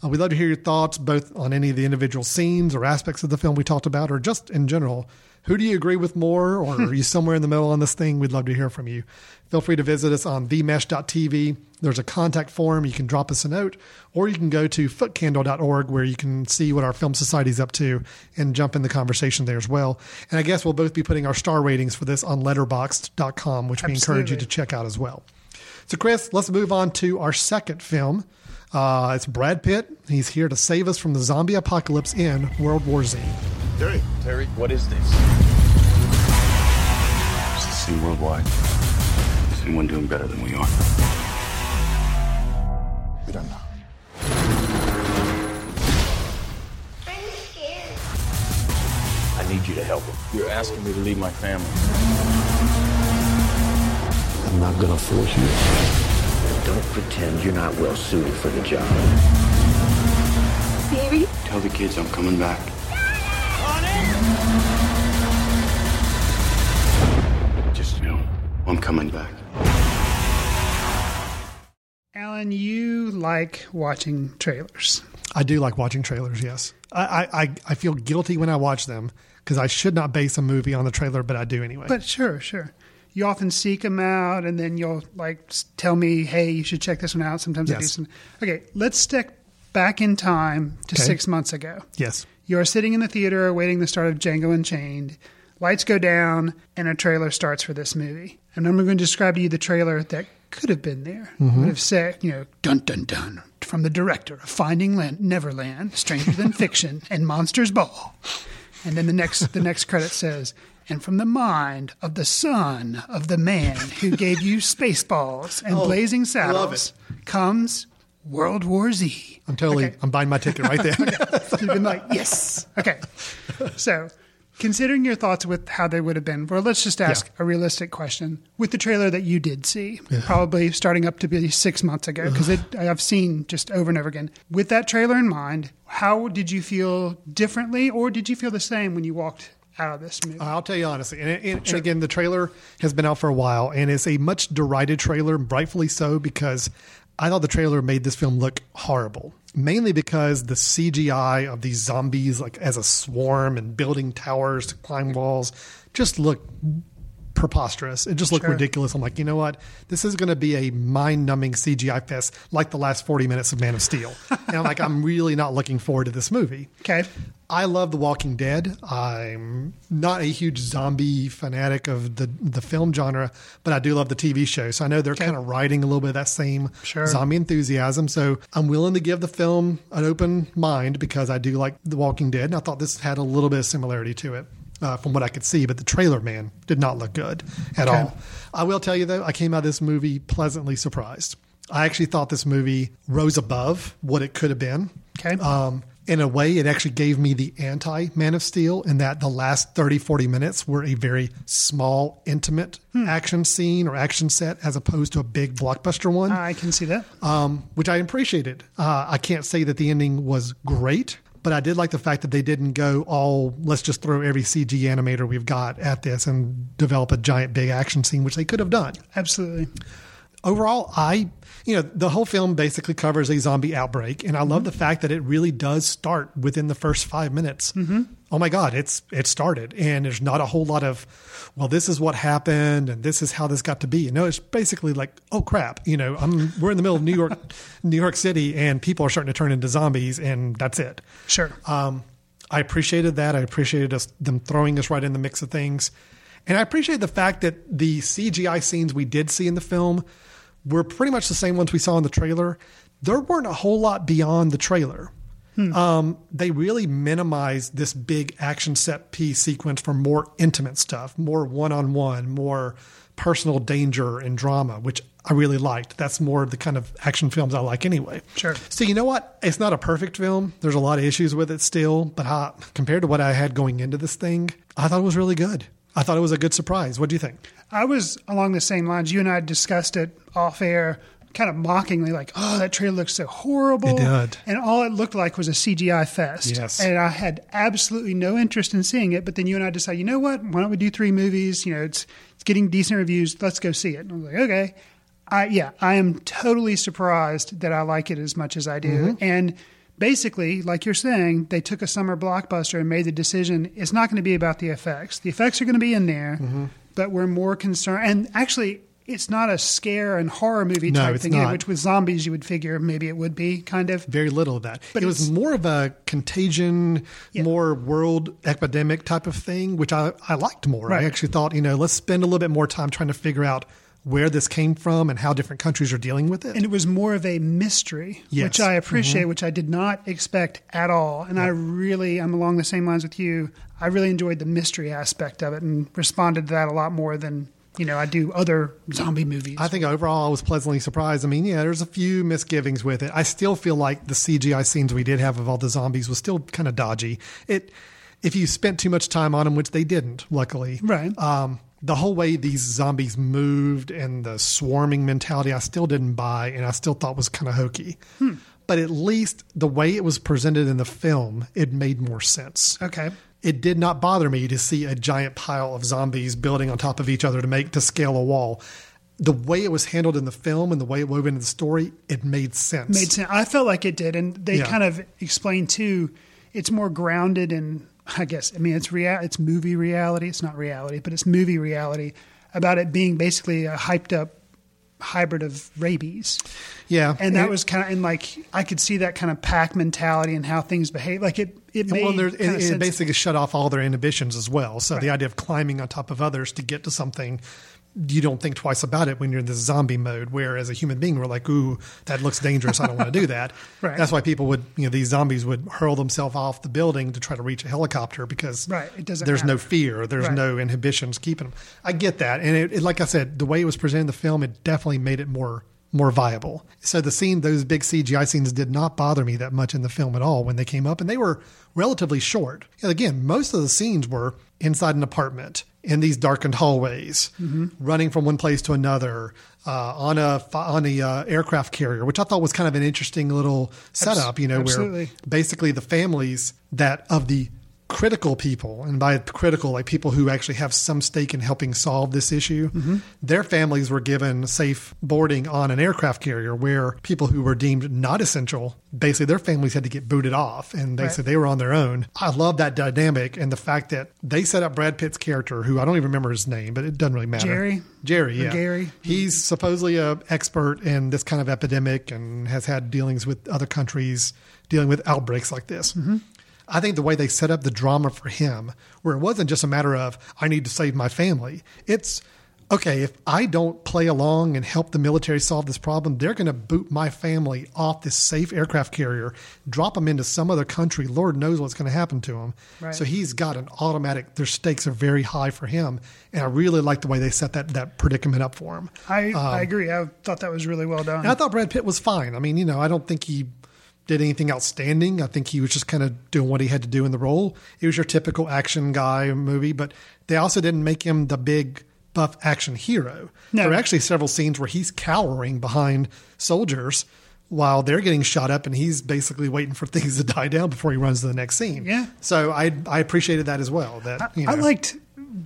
Uh, we'd love to hear your thoughts both on any of the individual scenes or aspects of the film we talked about, or just in general. Who do you agree with more, or are you somewhere in the middle on this thing? We'd love to hear from you. Feel free to visit us on themesh.tv. There's a contact form. You can drop us a note, or you can go to footcandle.org where you can see what our Film Society's up to and jump in the conversation there as well. And I guess we'll both be putting our star ratings for this on letterboxd.com, which we encourage you to check out as well. So, Chris, let's move on to our second film. Uh, it's Brad Pitt. He's here to save us from the zombie apocalypse in World War Z. Terry, Terry, what is this? It's the same worldwide. Is anyone doing better than we are? We don't know. I'm scared. I need you to help him. You're asking me to leave my family. I'm not gonna force you. Don't pretend you're not well suited for the job. Baby, Tell the kids I'm coming back. Just, know, I'm coming back. Alan, you like watching trailers. I do like watching trailers, yes. I, I, I- I feel guilty when I watch them because I should not base a movie on the trailer, but I do anyway. But sure, sure. You often seek them out, and then you'll like tell me, "Hey, you should check this one out." Sometimes I do some. Okay, let's stick back in time to Okay. six months ago. yes. You are sitting in the theater awaiting the start of Django Unchained. Lights go down, and a trailer starts for this movie. And I'm going to describe to you the trailer that could have been there. Mm-hmm. Would have said, you know, dun dun dun, from the director of Finding Land, Neverland, Stranger Than Fiction, and Monsters Ball. And then the next the next credit says, and from the mind of the son of the man who gave you Spaceballs and oh, Blazing Oh, love Saddles comes World War Z. I'm totally, Okay. I'm buying my ticket right there. You've been like, yes. Okay. So, considering your thoughts with how they would have been, well, let's just ask Yeah. a realistic question. With the trailer that you did see, probably starting up to be six months ago, because I've seen just over and over again. With that trailer in mind, how did you feel differently, or did you feel the same when you walked out of this movie? Uh, I'll tell you honestly. And, and, and again, the trailer has been out for a while, and it's a much derided trailer, rightfully so, because I thought the trailer made this film look horrible. Mainly because the CGI of these zombies, like as a swarm and building towers to climb walls, just looked preposterous. It just looked Sure. ridiculous. I'm like, you know what? This is going to be a mind numbing CGI fest like the last 40 minutes of Man of Steel. and I'm like, I'm really not looking forward to this movie. okay. I love The Walking Dead. I'm not a huge zombie fanatic of the the film genre, but I do love the TV show. So I know they're kind of riding a little bit of that same Sure. zombie enthusiasm. So I'm willing to give the film an open mind because I do like The Walking Dead. And I thought this had a little bit of similarity to it. Uh, from what I could see, but the trailer, man, did not look good at Okay. all. I will tell you though, I came out of this movie pleasantly surprised. I actually thought this movie rose above what it could have been. Okay. Um, in a way, it actually gave me the anti Man of Steel in that the last 30, 40 minutes were a very small, intimate action scene or action set as opposed to a big blockbuster one, I can see that. um, which I appreciated. Uh, I can't say that the ending was great, but I did like the fact that they didn't go all, let's just throw every CG animator we've got at this and develop a giant big action scene, which they could have done Absolutely. Overall, I, you know, the whole film basically covers a zombie outbreak, and I love the fact that it really does start within the first five minutes. Mm-hmm. Oh my God, it's it started, and there's not a whole lot of, well, this is what happened, and this is how this got to be. You know, it's basically like, oh crap, you know, I'm we're in the middle of New York, New York City, and people are starting to turn into zombies, and that's it. Sure. Um, I appreciated that. I appreciated us, them throwing us right in the mix of things. And I appreciate the fact that the CGI scenes we did see in the film were pretty much the same ones we saw in the trailer. There weren't a whole lot beyond the trailer. Um, they really minimized this big action set piece sequence for more intimate stuff, more one on one, more personal danger and drama, which I really liked. That's more the kind of action films I like anyway. Sure. So you know what? It's not a perfect film. There's a lot of issues with it still, but uh, compared to what I had going into this thing, I thought it was really good. I thought it was a good surprise. What do you think? I was along the same lines. You and I discussed it off air, kind of mockingly, like, "Oh, that trailer looks so horrible." It did. and all it looked like was a CGI fest. Yes. and I had absolutely no interest in seeing it. But then you and I decided, you know what? Why don't we do three movies? You know, it's it's getting decent reviews. Let's go see it. And I was like, okay. I yeah, I am totally surprised that I like it as much as I do, Mm-hmm. and. Basically, like you're saying, they took a summer blockbuster and made the decision it's not going to be about the effects. The effects are going to be in there, Mm-hmm. but we're more concerned. And actually, it's not a scare and horror movie No, type thing, either, not. which with zombies you would figure maybe it would be kind of. Very little of that. But it was more of a contagion, Yeah. more world epidemic type of thing, which I, I liked more. Right. I actually thought, you know, let's spend a little bit more time trying to figure out where this came from and how different countries are dealing with it. And it was more of a mystery, Yes. Mm-hmm. which I appreciate, which I did not expect at all. And I really, I'm along the same lines with you. I really enjoyed the mystery aspect of it and responded to that a lot more than you know I do other zombie movies. I think overall I was pleasantly surprised. I mean, yeah, there's a few misgivings with it. I still feel like the CGI scenes we did have of all the zombies was still kind of dodgy. It, if you spent too much time on them, which they didn't, luckily, Right. Um, the whole way these zombies moved and the swarming mentality, I still didn't buy, and I still thought was kind of hokey. Hmm. But at least the way it was presented in the film, it made more sense okay. it did not bother me to see a giant pile of zombies building on top of each other to make to scale a wall. The way it was handled in the film and the way it wove into the story, it made sense. made sense. I felt like it did, and they Yeah. kind of explained too. It's more grounded in, I guess. I mean, it's real. It's movie reality. It's not reality, but it's movie reality about it being basically a hyped up hybrid of rabies. Yeah, And that was kind of, and like I could see that kind of pack mentality and how things behave. Like it, it made well, there, it, it basically shut off all their inhibitions as well. So the idea of climbing on top of others to get to something, you don't think twice about it when you're in this zombie mode. Where as a human being, we're like, "Ooh, that looks dangerous. I don't want to do that." Right. That's why people would, you know, these zombies would hurl themselves off the building to try to reach a helicopter because Right. It doesn't there's no fear, there's Right. no inhibitions keeping them. I get that, and it, it, like I said, the way it was presented in the film, it definitely made it more more viable. So the scene, those big CGI scenes, did not bother me that much in the film at all when they came up, and they were relatively short. And again, most of the scenes were inside an apartment in these darkened hallways, running from one place to another uh, on a on a uh, aircraft carrier, which I thought was kind of an interesting little setup. You know, absolutely. where basically the families that of the critical people, and by critical, like people who actually have some stake in helping solve this issue, mm-hmm. their families were given safe boarding on an aircraft carrier where people who were deemed not essential, basically their families had to get booted off and they Right. said they were on their own. I love that dynamic and the fact that they set up Brad Pitt's character, who I don't even remember his name, but it doesn't really matter. Jerry? Jerry, yeah. Gary? He's supposedly a expert in this kind of epidemic and has had dealings with other countries dealing with outbreaks like this. Mm-hmm. I think the way they set up the drama for him, where it wasn't just a matter of I need to save my family, it's okay if I don't play along and help the military solve this problem, they're going to boot my family off this safe aircraft carrier, drop them into some other country. Lord knows what's going to happen to them. Right. So he's got an automatic. Their stakes are very high for him, and I really like the way they set that that predicament up for him. I, I agree. I thought that was really well done. Um, And I thought Brad Pitt was fine. I mean, you know, I don't think he did anything outstanding. I think he was just kind of doing what he had to do in the role. It was your typical action guy movie, but they also didn't make him the big buff action hero. No. There are actually several scenes where he's cowering behind soldiers while they're getting shot up and he's basically waiting for things to die down before he runs to the next scene. Yeah. So I I appreciated that as well. That you know, I liked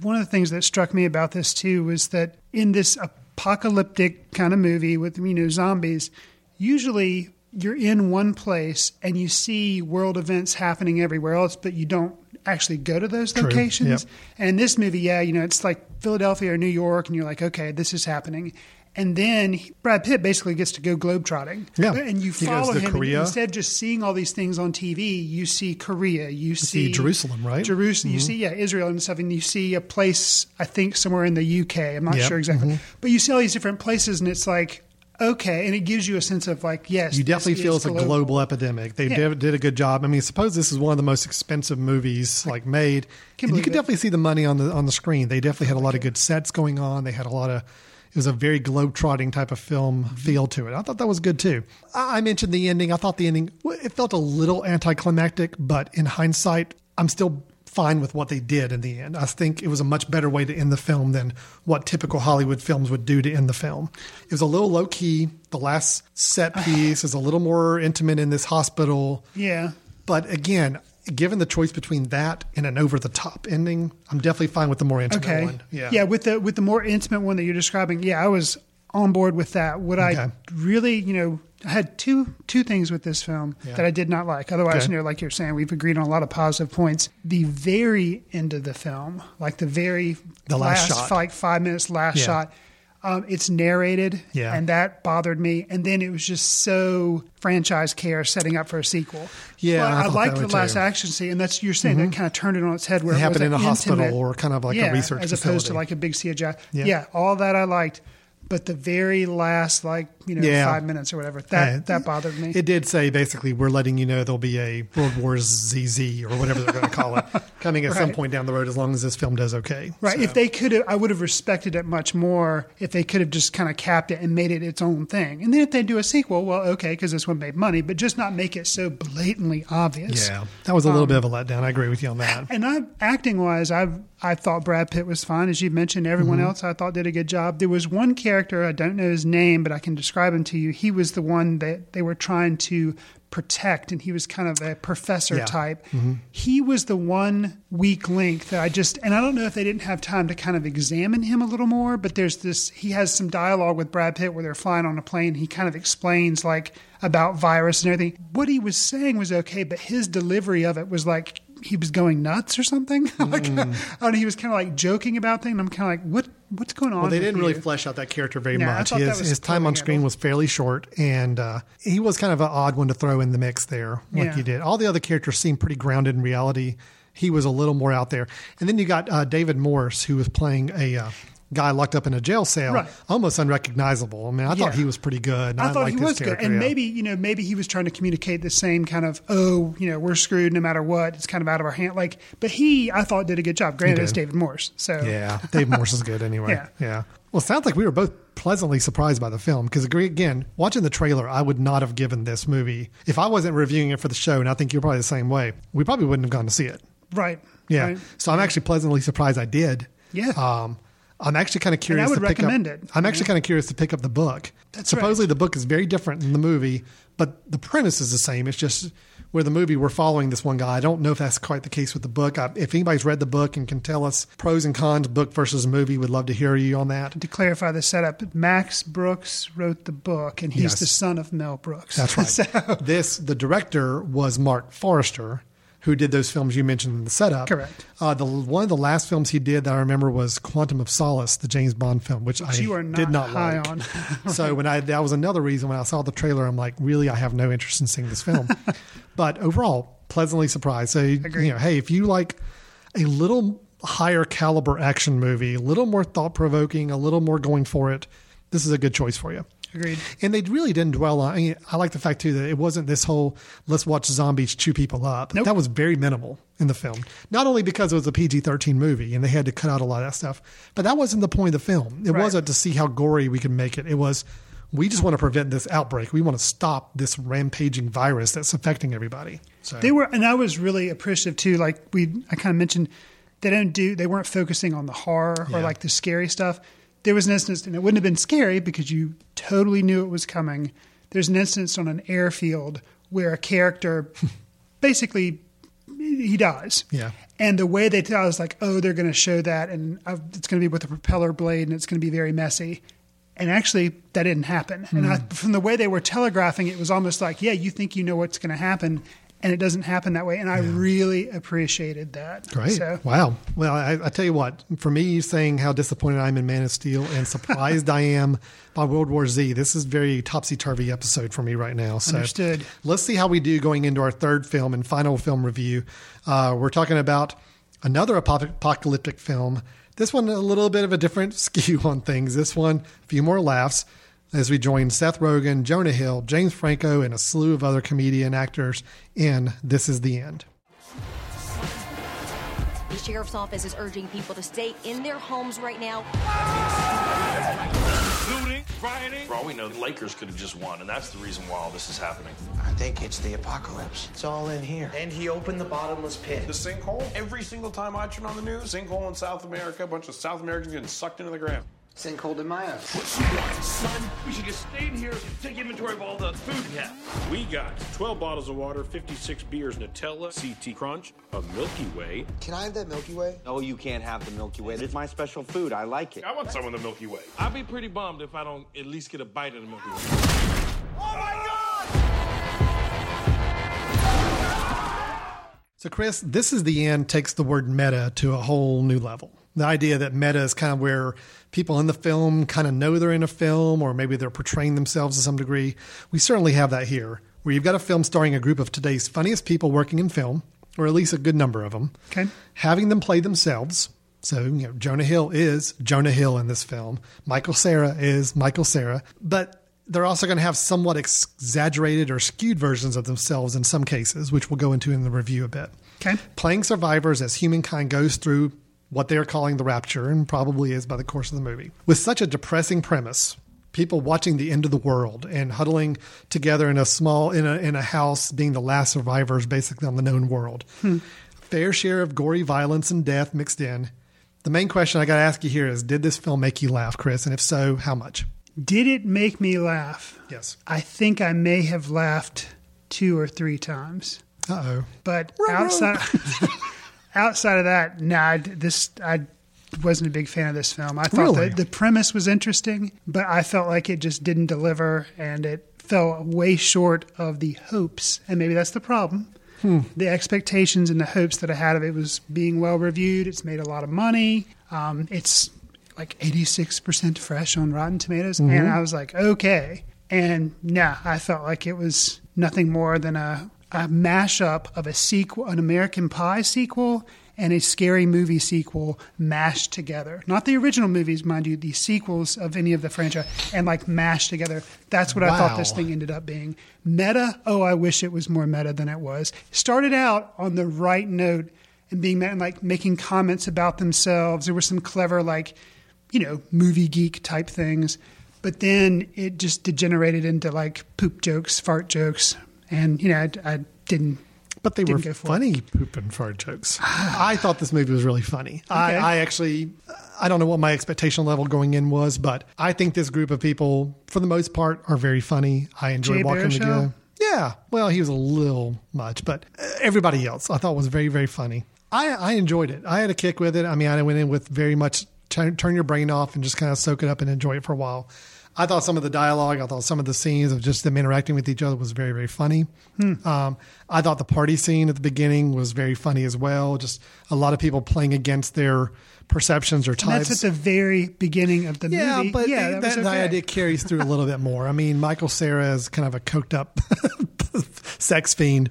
one of the things that struck me about this too was that in this apocalyptic kind of movie with you know zombies, usually you're in one place and you see world events happening everywhere else, but you don't actually go to those True. locations. Yep. And this movie, yeah, you know, it's like Philadelphia or New York, and you're like, okay, this is happening. And then Brad Pitt basically gets to go globetrotting. Yeah. And you follow him. Korea. instead of just seeing all these things on TV, you see Korea, you see see Jerusalem, right? Jerusalem. Mm-hmm. You see, yeah, Israel and stuff, and you see a place, I think, somewhere in the UK. I'm not Yep. sure exactly, Mhm. but you see all these different places, and it's like, okay, and it gives you a sense of like, yes, You definitely feel it's a global epidemic. They Yeah. did, a good job. I mean, suppose this is one of the most expensive movies like made. And you could it. definitely see the money on the on the screen. They definitely had a lot of good sets going on. They had a lot of. It was a very globe-trotting type of film mm-hmm. feel to it. I thought that was good too. I I mentioned the ending. I thought the ending it felt a little anticlimactic, but in hindsight, I'm still fine with what they did in the end. I think it was a much better way to end the film than what typical Hollywood films would do to end the film. It was a little low key. The last set piece is a little more intimate in this hospital. Yeah. But again, given the choice between that and an over the top ending, I'm definitely fine with the more intimate Okay. one. Yeah. Yeah. With the with the more intimate one that you're describing, yeah, I was on board with that. What I really, you know, I had two two things with this film Yeah. that I did not like. Otherwise, Okay. you know, like you're saying, we've agreed on a lot of positive points. The very end of the film, like the very The last shot. like five minutes last Yeah. shot. Um, it's narrated, Yeah. and that bothered me. And then it was just so franchise care setting up for a sequel. Yeah, Well, I I, liked the last too. Mm-hmm. action scene, and that's you're saying that kind of turned it on its head. Where It it, happened in a hospital or kind of like a research as opposed to like a big CGI. Yeah. Yeah. all that I liked, but the very last like you know Yeah. five minutes or whatever that Yeah. that bothered me. It did say basically we're letting you know there'll be a World War ZZ or whatever they're going to call it coming at some point down the road as long as this film does okay. Right. So- If they could have, I would have respected it much more if they could have just kind of capped it and made it its own thing. And then if they do a sequel, well, okay, because this one made money, but just not make it so blatantly obvious. yeah, that was a little um, bit of a letdown. I agree with you on that. And I, acting wise, I I thought Brad Pitt was fine, as you mentioned. Everyone Mm-hmm. else I thought did a good job. There was one character I don't know his name, but I can describe him to you. He was the one that they were trying to protect, and he was kind of a professor Yeah. type. He was the one weak link that I just, and I don't know if they didn't have time to kind of examine him a little more. But there's this. He has some dialogue with Brad Pitt where they're flying on a plane. He kind of explains like about virus and everything. What he was saying was okay, but his delivery of it was like he was going nuts or something. like, I don't know, he was kind of like joking about things. I'm kind of like, what what's going on? Well, they didn't really you? flesh out that character very Yeah, much. His, his time on screen handled. was fairly short, and uh, he was kind of an odd one to throw in the mix there, like Yeah. you did. All the other characters seemed pretty grounded in reality. He was a little more out there. And then you got uh, David Morse, who was playing a uh, guy locked up in a jail cell, Right. almost unrecognizable. I mean, I thought he was pretty good. I thought liked he was good, and yeah. maybe you know maybe he was trying to communicate the same kind of oh you know we're screwed no matter what it's kind of out of our hand like but he I thought did a good job. Granted, it's David Morse, so Yeah, Dave Morse is good anyway. Yeah. yeah. Well, it sounds like we were both pleasantly surprised by the film because, again, watching the trailer, I would not have given this movie if I wasn't reviewing it for the show, and I think you're probably the same way. We probably wouldn't have gone to see it. right, Yeah. right. So I'm actually pleasantly surprised I did. Yeah. Um, I'm actually kind of curious. I curious would to pick recommend up. it, I'm actually kind of curious to pick up the book. That's Supposedly right. the book is very different than the movie, but the premise is the same. It's just where the movie we're following this one guy. I don't know if that's quite the case with the book. I, if anybody's read the book and can tell us pros and cons, book versus movie, we'd love to hear you on that. To clarify the setup, Max Brooks wrote the book, and he's Yes. the son of Mel Brooks. That's right. so, This the director was Marc Forster, who did those films you mentioned in the setup. Correct. Uh, the one of the last films he did that I remember was Quantum of Solace, the James Bond film, which, I you are did not not high like. on. so when I that was another reason when I saw the trailer, I'm like, really, I have no interest in seeing this film. but overall, pleasantly surprised. So Agreed. you know, hey, if you like a little higher caliber action movie, a little more thought provoking, a little more going for it, this is a good choice for you. Agreed. And they really didn't dwell on. I, mean, I like the fact too that it wasn't this whole "let's watch zombies chew people up." Nope. That was very minimal in the film. Not only because it was a PG-13 movie and they had to cut out a lot of that stuff, but that wasn't the point of the film. It Right. wasn't to see how gory we can make it. It was we just want to prevent this outbreak. We want to stop this rampaging virus that's affecting everybody. So They were, and I was really appreciative too. Like we, I kind of mentioned, they don't do, they weren't focusing on the horror or like the scary stuff. There was an instance, and it wouldn't have been scary because you totally knew it was coming. There's an instance on an airfield where a character basically he dies. Yeah. And the way they tell is like, oh, they're going to show that, and uh, it's going to be with a propeller blade, and it's going to be very messy. And actually, that didn't happen. And I, from the way they were telegraphing, it was almost like, yeah, you think you know what's going to happen, and it doesn't happen that way. And I really appreciated that. Great. So, Wow. Well, I, I tell you what, for me saying how disappointed I am in Man of Steel and surprised I am by World War Z, this is very topsy turvy episode for me right now. So Understood. let's see how we do going into our third film and final film review. Uh, we're talking about another apo- apocalyptic film. This one, a little bit of a different skew on things. This one, a few more laughs as we join Seth Rogen, Jonah Hill, James Franco, and a slew of other comedian actors in This Is the End. The sheriff's office is urging people to stay in their homes right now. looting, rioting. For all we know, the Lakers could have just won, and that's the reason why all this is happening. I think it's the apocalypse. It's all in here. And he opened the bottomless pit. The sinkhole, every single time I turn on the news, sinkhole in South America, a bunch of South Americans getting sucked into the ground. Sinkhole in Maya. What you want, son? We should just stay in here and take inventory of all the food we have. We got 12 bottles of water, 56 beers, Nutella, CT Crunch, a Milky Way. Can I have that Milky Way? No, you can't have the Milky Way. It's my special food. I like it. I want some of the Milky Way. I'd be pretty bummed if I don't at least get a bite of the Milky Way. Oh my God! So, Chris, this is the end takes the word meta to a whole new level. The idea that meta is kind of where people in the film kind of know they're in a film, or maybe they're portraying themselves to some degree. We certainly have that here, where you've got a film starring a group of today's funniest people working in film, or at least a good number of them, Okay. having them play themselves. So, you know, Jonah Hill is Jonah Hill in this film. Michael Cera is Michael Cera. But they're also going to have somewhat exaggerated or skewed versions of themselves in some cases, which we'll go into in the review a bit. Okay. Playing survivors as humankind goes through what they are calling the rapture, and probably is by the course of the movie. With such a depressing premise, people watching the end of the world and huddling together in a small in a in a house, being the last survivors basically on the known world. Fair share of gory violence and death mixed in. The main question I got to ask you here is: Did this film make you laugh, Chris? And if so, how much? Did it make me laugh? Yes. I think I may have laughed two or three times. Uh oh. But outside outside of that, nah, I, this I wasn't a big fan of this film. I thought Really? the premise was interesting, but I felt like it just didn't deliver, and it fell way short of the hopes. And maybe that's the problem. The expectations and the hopes that I had of it was being well reviewed. It's made a lot of money. Um, it's like 86% fresh on Rotten Tomatoes. And I was like, okay. And nah, I felt like it was nothing more than a, a mashup of a sequel, an American Pie sequel, and a scary movie sequel mashed together. Not the original movies, mind you, the sequels of any of the franchise, and like mashed together. That's what I thought this thing ended up being. Meta, oh, I wish it was more meta than it was. Started out on the right note and being and like making comments about themselves. There were some clever, like, you know, movie geek type things. But then it just degenerated into like poop jokes, fart jokes. And, you know, I, I didn't. But they were for it. funny poop and fart jokes. I thought this movie was really funny. I, Okay. I actually, I don't know what my expectation level going in was, but I think this group of people, for the most part, are very funny. I enjoy Jay walking together. Yeah, well, he was a little much, but everybody else I thought was very, very funny. I, I enjoyed it. I had a kick with it. I mean, I went in with very much turn, turn your brain off and just kind of soak it up and enjoy it for a while. I thought some of the dialogue, I thought some of the scenes of just them interacting with each other was very, very funny. Um, I thought the party scene at the beginning was very funny as well. Just a lot of people playing against their perceptions or And types. that's at the very beginning of the Yeah, movie. but yeah, that, that, was that idea carries through a little bit more. I mean, Michael Cera is kind of a coked up sex fiend.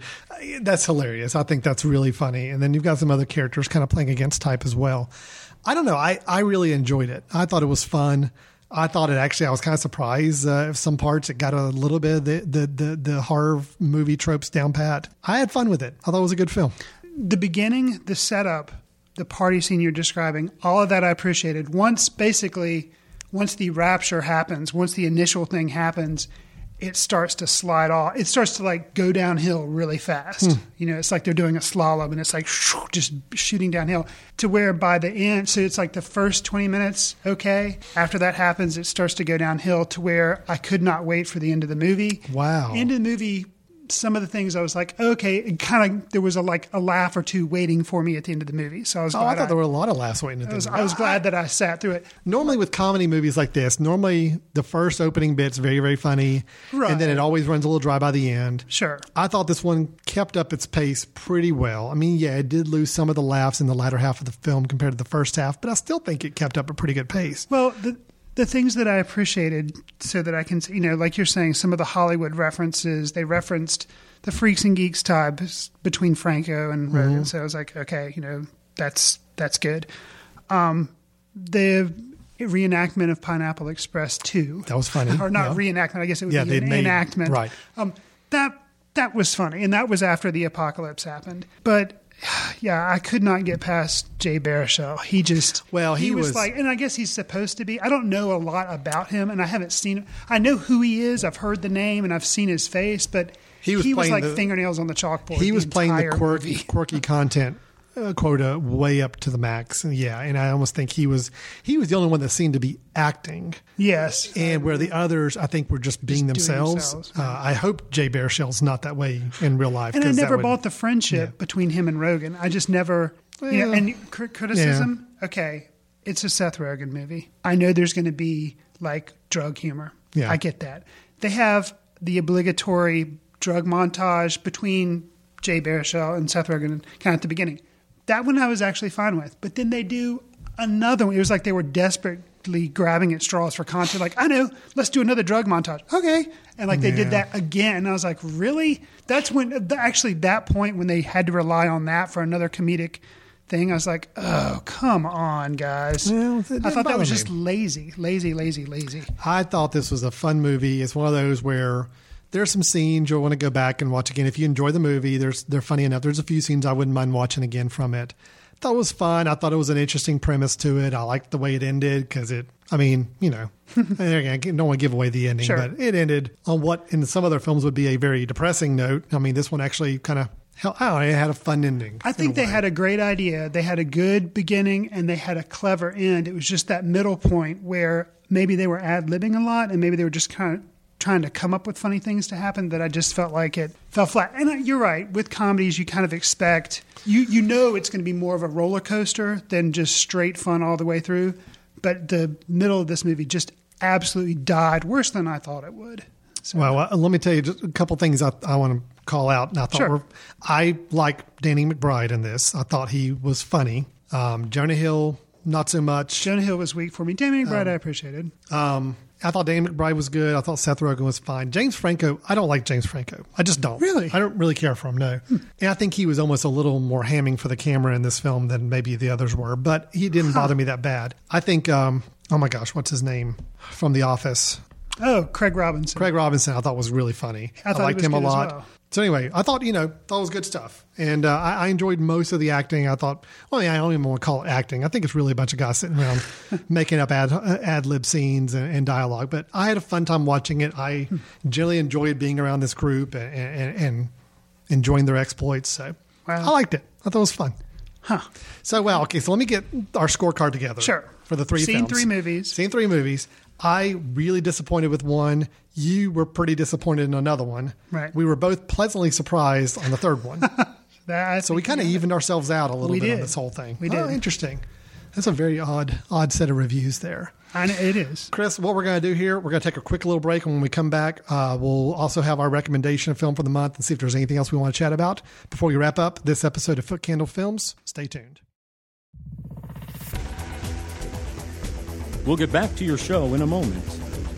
That's hilarious. I think that's really funny. And then you've got some other characters kind of playing against type as well. I don't know. I, I really enjoyed it. I thought it was fun. I thought it actually. I was kind of surprised. Uh, if some parts it got a little bit of the, the the the horror movie tropes down pat. I had fun with it. I thought it was a good film. the beginning, the setup, the party scene you're describing, all of that I appreciated. Once basically, once the rapture happens, once the initial thing happens, it starts to slide off. It starts to like go downhill really fast. Hmm. You know, it's like they're doing a slalom and it's like just shooting downhill to where by the end, so it's like the first 20 minutes, okay. After that happens, it starts to go downhill to where I could not wait for the end of the movie. Wow. End of the movie, some of the things I was like, okay, it kind of there was a like a laugh or two waiting for me at the end of the movie. So I was Oh, glad I thought there were a lot of laughs waiting at I the was, end. I was glad that I sat through it. normally with comedy movies like this, normally the first opening bit's very, very funny. Right. And then it always runs a little dry by the end. Sure. I thought this one kept up its pace pretty well. I mean, yeah, it did lose some of the laughs in the latter half of the film compared to the first half, but I still think it kept up a pretty good pace. Well, the the things that I appreciated, so that I can, you know, like you're saying, some of the Hollywood references. They referenced the freaks and geeks ties between Franco and Mm-hmm. Rogen. So I was like, okay, you know, that's that's good. Um, the reenactment of Pineapple Express two. That was funny, or not yeah. reenactment. I guess it would Yeah, be an made- enactment. right. Um, that that was funny, and that was after the apocalypse happened. But yeah, I could not get past Jay Baruchel. He just well, he, was, was, like, and I guess he's supposed to be. I don't know a lot about him, and I haven't seen him. I know who he is. I've heard the name, and I've seen his face, but he was, he was like the, fingernails on the chalkboard. He was playing the quirky, movie. quirky content quota way up to the max. Yeah, and I almost think he was he was the only one that seemed to be acting. Yes, and where the others, I think, were just being Just themselves. themselves, uh, I hope Jay Baruchel's not that way in real life. And I never would- bought the friendship between him and Rogen. I just never, you know, and cr- criticism. Okay, it's a Seth Rogen movie. I know there's going to be like drug humor. Yeah. I get that. They have the obligatory drug montage between Jay Baruchel and Seth Rogen kind of at the beginning. That one I was actually fine with. But then they do another one. It was like they were desperately grabbing at straws for content. Like, I know, let's do another drug montage. Okay. And like they did that again. And I was like, really? That's when, actually, that point when they had to rely on that for another comedic thing, I was like, oh, come on, guys. Well, I thought that was me. just lazy, lazy, lazy, lazy. I thought this was a fun movie. It's one of those where there's some scenes you'll want to go back and watch again. If you enjoy the movie, there's they're funny enough. There's a few scenes I wouldn't mind watching again from it. Thought it was fun. I thought it was an interesting premise to it. I liked the way it ended because it. I mean, you know, I don't want to give away the ending, Sure. but it ended on what in some other films would be a very depressing note. I mean, this one actually kind of. Hell, it had a fun ending. I think they had a great idea. They had a good beginning and they had a clever end. It was just that middle point where maybe they were ad libbing a lot and maybe they were just kind of trying to come up with funny things to happen that I just felt like it fell flat. And you're right. With comedies, you kind of expect you you know it's going to be more of a roller coaster than just straight fun all the way through. But the middle of this movie just absolutely died worse than I thought it would. So, Well, uh, let me tell you just a couple things I, I want to call out. And I thought Sure. were, I like Danny McBride in this. I thought he was funny. Um, Jonah Hill, not so much. Jonah Hill was weak for me. Danny McBride, I appreciated. Um, I thought Danny McBride was good. I thought Seth Rogen was fine. James Franco, I don't like James Franco. I just don't. Really? I don't really care for him, no. And I think he was almost a little more hamming for the camera in this film than maybe the others were, but he didn't bother me that bad. I think, um, oh my gosh, what's his name from The Office? Oh, Craig Robinson. Craig Robinson, I thought was really funny. I thought he liked him a lot. well. So anyway, I thought you know it was good stuff, and uh, I, I enjoyed most of the acting. I thought, well, I don't even want to call it acting. I think it's really a bunch of guys sitting around making up ad ad lib scenes and, and dialogue. But I had a fun time watching it. I generally enjoyed being around this group and, and, and enjoying their exploits. So Wow. I liked it. I thought it was fun. Huh. So well, okay. So let me get our scorecard together. Sure. For the three Seen films. three movies. Seen three movies. I really disappointed with one. You were pretty disappointed in another one. Right. We were both pleasantly surprised on the third one. That, so we kind of evened ourselves out a little We bit on this whole thing. We Oh, did. interesting. That's a very odd, odd set of reviews there. I know it is. Chris, what we're going to do here, we're going to take a quick little break. And when we come back, uh, we'll also have our recommendation of film for the month and see if there's anything else we want to chat about. Before we wrap up this episode of Footcandle Films, stay tuned. We'll get back to your show in a moment.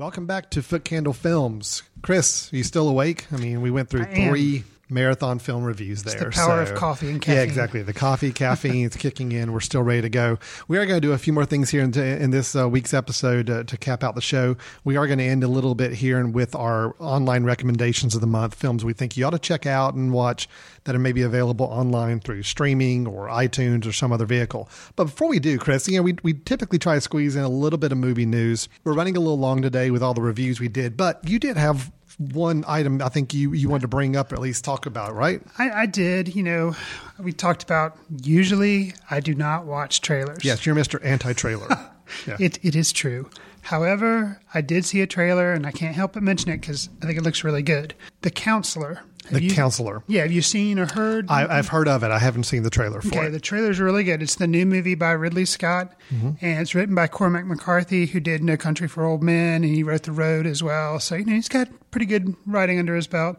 Welcome back to Footcandle Films. Chris, are you still awake? I mean, we went through I am. Marathon film reviews there. the power so- of coffee and caffeine. Yeah, exactly. The coffee, caffeine is kicking in. We're still ready to go. We are going to do a few more things here in, in this uh, week's episode uh, to cap out the show. We are going to end a little bit here and with our online recommendations of the month, films we think you ought to check out and watch that are maybe available online through streaming or iTunes or some other vehicle. But before we do, Chris, you know, we, we typically try to squeeze in a little bit of movie news. We're running a little long today with all the reviews we did, but you did have one item I think you, you wanted to bring up at least talk about, right? I, I did. You know, we talked about usually I do not watch trailers. Yes, you're Mr. Anti-Trailer. Yeah. It, it is true. However, I did see a trailer and I can't help but mention it because I think it looks really good. The Counselor. Have the you- Counselor. Yeah, have you seen or heard? I, I've heard of it. I haven't seen the trailer for Okay, it. the trailer's really good. It's the new movie by Ridley Scott, Mm-hmm. and it's written by Cormac McCarthy, who did No Country for Old Men, and he wrote The Road as well. So you know he's got pretty good writing under his belt.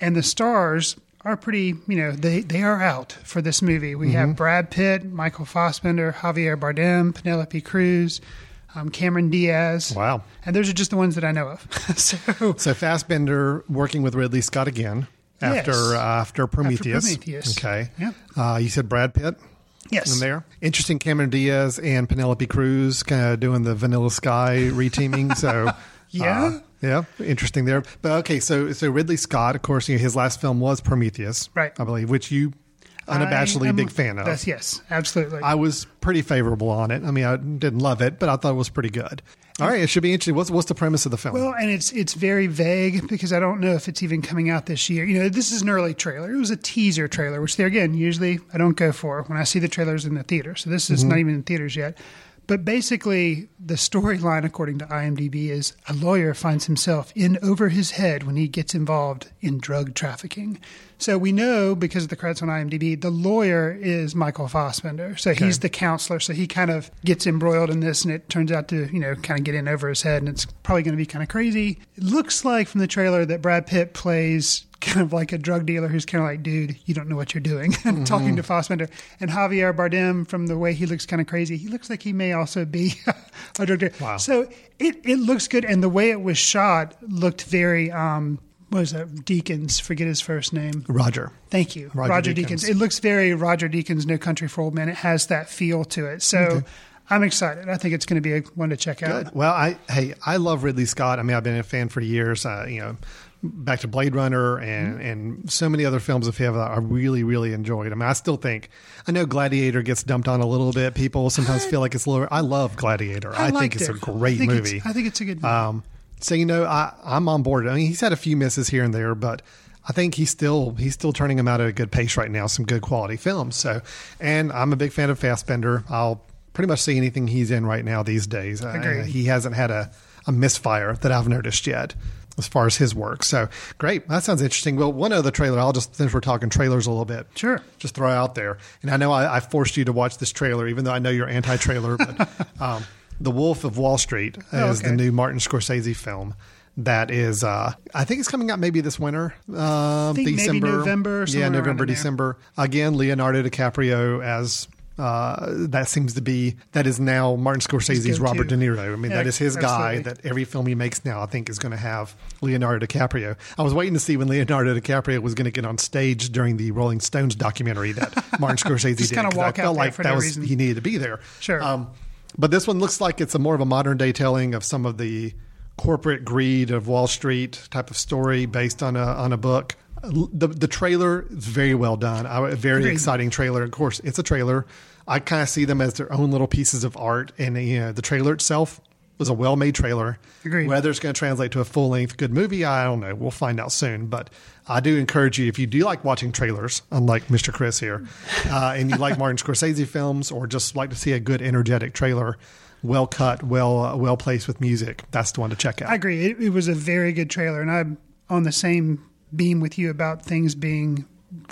And the stars are pretty, you know, they, they are out for this movie. We Mm-hmm. have Brad Pitt, Michael Fassbender, Javier Bardem, Penelope Cruz, um, Cameron Diaz. Wow. And those are just the ones that I know of. so, So Fassbender working with Ridley Scott again after Yes. uh, after Prometheus. Prometheus. Okay. Yeah. Uh, you said Brad Pitt yes. in there. Interesting. Cameron Diaz and Penelope Cruz kind of doing the Vanilla Sky reteaming. So Yeah. uh, yeah, interesting there. But okay, so so Ridley Scott, of course, you know, his last film was Prometheus, Right. I believe, which you unabashedly am- big fan of. Yes, absolutely. I was pretty favorable on it. I mean, I didn't love it, but I thought it was pretty good. All right, it should be interesting. What's what's the premise of the film? Well, and it's it's very vague because I don't know if it's even coming out this year. You know, this is an early trailer. It was a teaser trailer, which there again, usually I don't go for when I see the trailers in the theater. So this is mm-hmm. not even in theaters yet. But basically, the storyline, according to IMDb, is a lawyer finds himself in over his head when he gets involved in drug trafficking. So we know because of the credits on IMDb, the lawyer is Michael Fassbender. So he's the counselor. So he kind of gets embroiled in this, and it turns out to you know kind of get in over his head, and it's probably going to be kind of crazy. It looks like from the trailer that Brad Pitt plays kind of like a drug dealer who's kind of like, dude, you don't know what you're doing, talking to Fassbender. And Javier Bardem, from the way he looks kind of crazy, he looks like he may also be a drug dealer. Wow. So it, it looks good. And the way it was shot looked very, um, what was that? Deakins, forget his first name. Roger. Thank you. Roger Roger, Deakins. Deakins. It looks very Roger Deakins, No Country for Old Men. It has that feel to it. So I'm excited. I think it's going to be a one to check out. Good. Well, I hey, I love Ridley Scott. I mean, I've been a fan for years. Uh, you know, back to Blade Runner and Mm-hmm. and so many other films of his that I really really enjoyed. I mean, I still think I know Gladiator gets dumped on a little bit. People sometimes feel like it's lower. I love Gladiator. I, think liked it's a great I think movie. I think it's a good movie. Um, so you know, I I'm on board. I mean, he's had a few misses here and there, but. I think he's still he's still turning them out at a good pace right now. Some good quality films. So, and I'm a big fan of Fassbender. I'll pretty much see anything he's in right now these days. Uh, he hasn't had a, a misfire that I've noticed yet as far as his work. So great. That sounds interesting. Well, one other trailer, I'll just, since we're talking trailers a little bit, Sure. just throw out there. And I know I, I forced you to watch this trailer, even though I know you're anti trailer, but um, The Wolf of Wall Street Oh, is the new Martin Scorsese film. That is, uh, I think it's coming out maybe this winter, uh, December, November yeah, November. December. Again, Leonardo DiCaprio as uh, that seems to be that is now Martin Scorsese's. Robert De Niro. I mean, Yeah, that is his guy. That every film he makes now, I think, is going to have Leonardo DiCaprio. I was waiting to see when Leonardo DiCaprio was going to get on stage during the Rolling Stones documentary that Martin Scorsese Just did. walk I felt there like that no was reason. he needed to be there. Sure. Um, but this one looks like it's a more of a modern day telling of some of the corporate greed of Wall Street type of story based on a on a book. The the trailer is very well done. A very Agreed. exciting trailer. Of course, it's a trailer. I kind of see them as their own little pieces of art, and you know, the trailer itself was a well made trailer. Agreed. Whether it's going to translate to a full length good movie, I don't know. We'll find out soon. But I do encourage you if you do like watching trailers, unlike Mr. Chris here, uh, and you like Martin Scorsese films, or just like to see a good energetic trailer, well cut, well uh, well placed with music, that's the one to check out. I agree. It, it was a very good trailer, and I'm on the same beam with you about things being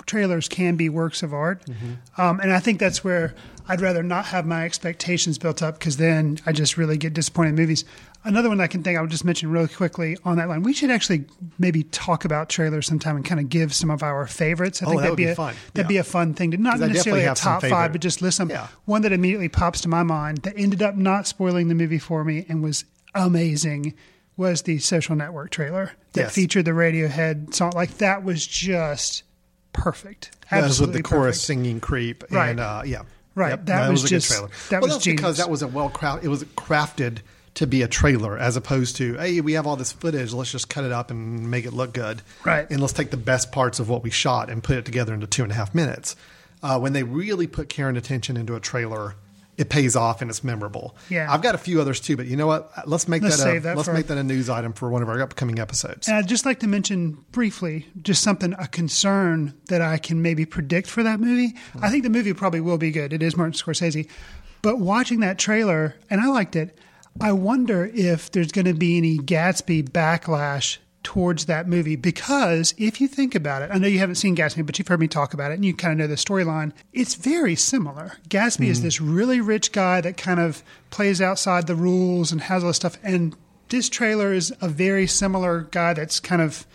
trailers can be works of art, Mm-hmm. um, and I think that's where I'd rather not have my expectations built up because then I just really get disappointed in movies. Another one I can think I would just mention really quickly on that line. We should actually maybe talk about trailers sometime and kind of give some of our favorites. I Oh, think that that'd be, be a, fun. That'd Yeah. be a fun thing to not necessarily a top five, but just list them. Yeah. One that immediately pops to my mind that ended up not spoiling the movie for me and was amazing was the social network trailer that Yes. featured the Radiohead song. Like that was just perfect. That was with Absolutely the chorus singing "Creep" Right. and uh, yeah, Right. Yep, That was a just- good trailer. that well, was that's because that was a well crafted. It was crafted to be a trailer, as opposed to hey, we have all this footage. Let's just cut it up and make it look good. Right. And let's take the best parts of what we shot and put it together into two and a half minutes. Uh, when they really put care and attention into a trailer, it pays off and it's memorable. Yeah. I've got a few others too, but you know what? Uh, let's make Let's that. save a, that let's make that a news item for one of our upcoming episodes. And I'd just like to mention briefly just something, a concern that I can maybe predict for that movie. I think the movie probably will be good. It is Martin Scorsese. But watching that trailer, and I liked it, I wonder if there's going to be any Gatsby backlash towards that movie. Because if you think about it, I know you haven't seen Gatsby, but you've heard me talk about it and you kind of know the storyline. It's very similar. Gatsby is this really rich guy that kind of plays outside the rules and has all this stuff. And this trailer is a very similar guy that's kind of,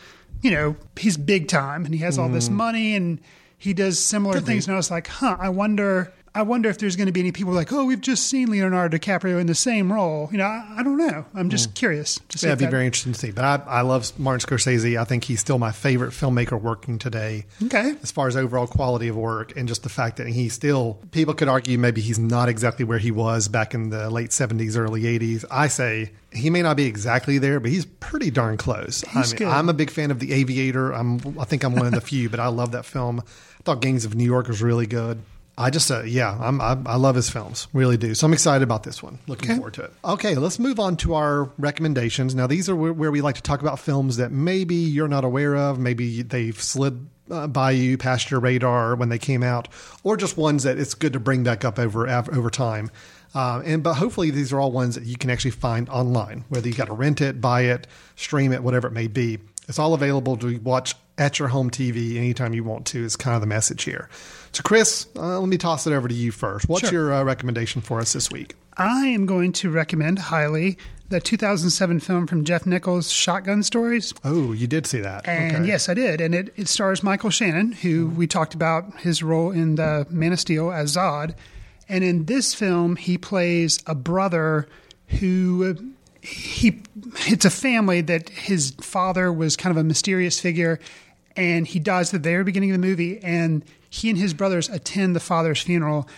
you know, he's big time and he has all this Mm. money and he does similar Could be. things. And I was like, huh, I wonder. I wonder if there's going to be any people like, oh, we've just seen Leonardo DiCaprio in the same role. You know, I, I don't know. I'm just hmm. curious To see yeah, it'd be that- very interesting to see. But I, I love Martin Scorsese. I think he's still my favorite filmmaker working today. Okay. As far as overall quality of work and just the fact that he still, people could argue maybe he's not exactly where he was back in the late 70s, early 80s. I say he may not be exactly there, but he's pretty darn close. He's I good. I'm a big fan of The Aviator. I'm, I think I'm one of the few, but I love that film. I thought Gangs of New York was really good. I just, uh, yeah, I'm, I, I love his films, really do. So I'm excited about this one. Looking Okay. forward to it. Okay, let's move on to our recommendations. Now, these are where, where we like to talk about films that maybe you're not aware of, maybe they've slid uh, by you past your radar when they came out, or just ones that it's good to bring back up over over time. Uh, and but hopefully these are all ones that you can actually find online, whether you got to rent it, buy it, stream it, whatever it may be. It's all available to watch at your home TV anytime you want to. Is kind of the message here. So, Chris, uh, let me toss it over to you first. What's Sure. your uh, recommendation for us this week? I am going to recommend highly the 2007 film from Jeff Nichols, Shotgun Stories. Oh, you did see that. And Okay. yes, I did. And it, it stars Michael Shannon, who we talked about his role in the Man of Steel as Zod. And in this film, he plays a brother who he it's a family that his father was kind of a mysterious figure and he dies at the very beginning of the movie and he and his brothers attend the father's funeral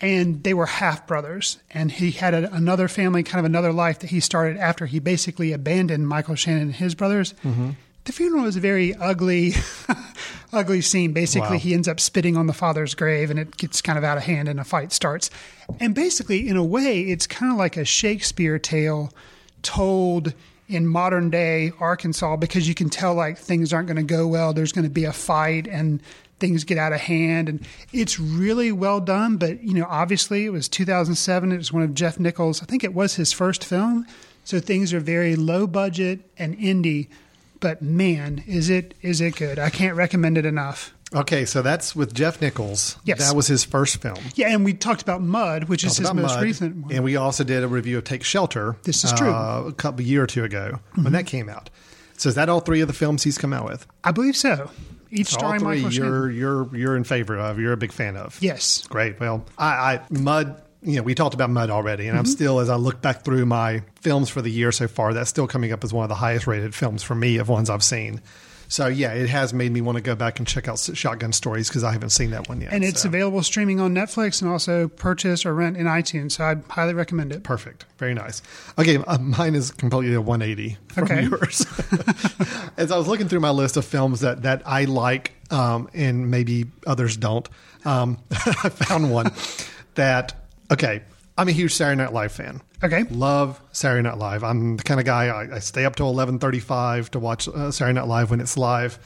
and they were half brothers and he had a, another family kind of another life that he started after he basically abandoned michael shannon and his brothers. Mm-hmm. The funeral is a very ugly ugly scene. Basically Wow. he ends up spitting on the father's grave and it gets kind of out of hand and a fight starts. And basically in a way it's kind of like a shakespeare tale told in modern day arkansas because you can tell like things aren't going to go well there's going to be a fight and things get out of hand and it's really well done but you know obviously it was 2007 it was one of jeff nichols i think it was his first film so things are very low budget and indie but man is it is it good. I can't recommend it enough Okay, so that's with Jeff Nichols. Yes. That was his first film. yeah and we talked about mud which is his most Mud, recent one And we also did a review of Take Shelter. This is true. Uh, a couple year or two ago when that came out. So is that all three of the films he's come out with? i believe so each So all three michael you're you're you're in favor of. You're a big fan of. yes Great. Well, I, I Mud. You know, we talked about Mud already, and I'm still, as I look back through my films for the year so far, that's still coming up as one of the highest rated films for me of ones I've seen. So yeah, it has made me want to go back and check out Shotgun Stories because I haven't seen that one yet. and it's so. available streaming on netflix and also purchase or rent in itunes so i highly recommend it Perfect. Very nice. Okay, uh, mine is completely a 180 from Okay. yours. As I was looking through my list of films that, that I like um, and maybe others don't, um, I found one that, okay, I'm a huge Saturday Night Live fan. Okay. Love Saturday Night Live. I'm the kind of guy, I, I stay up till 1135 to watch uh, Saturday Night Live when it's live.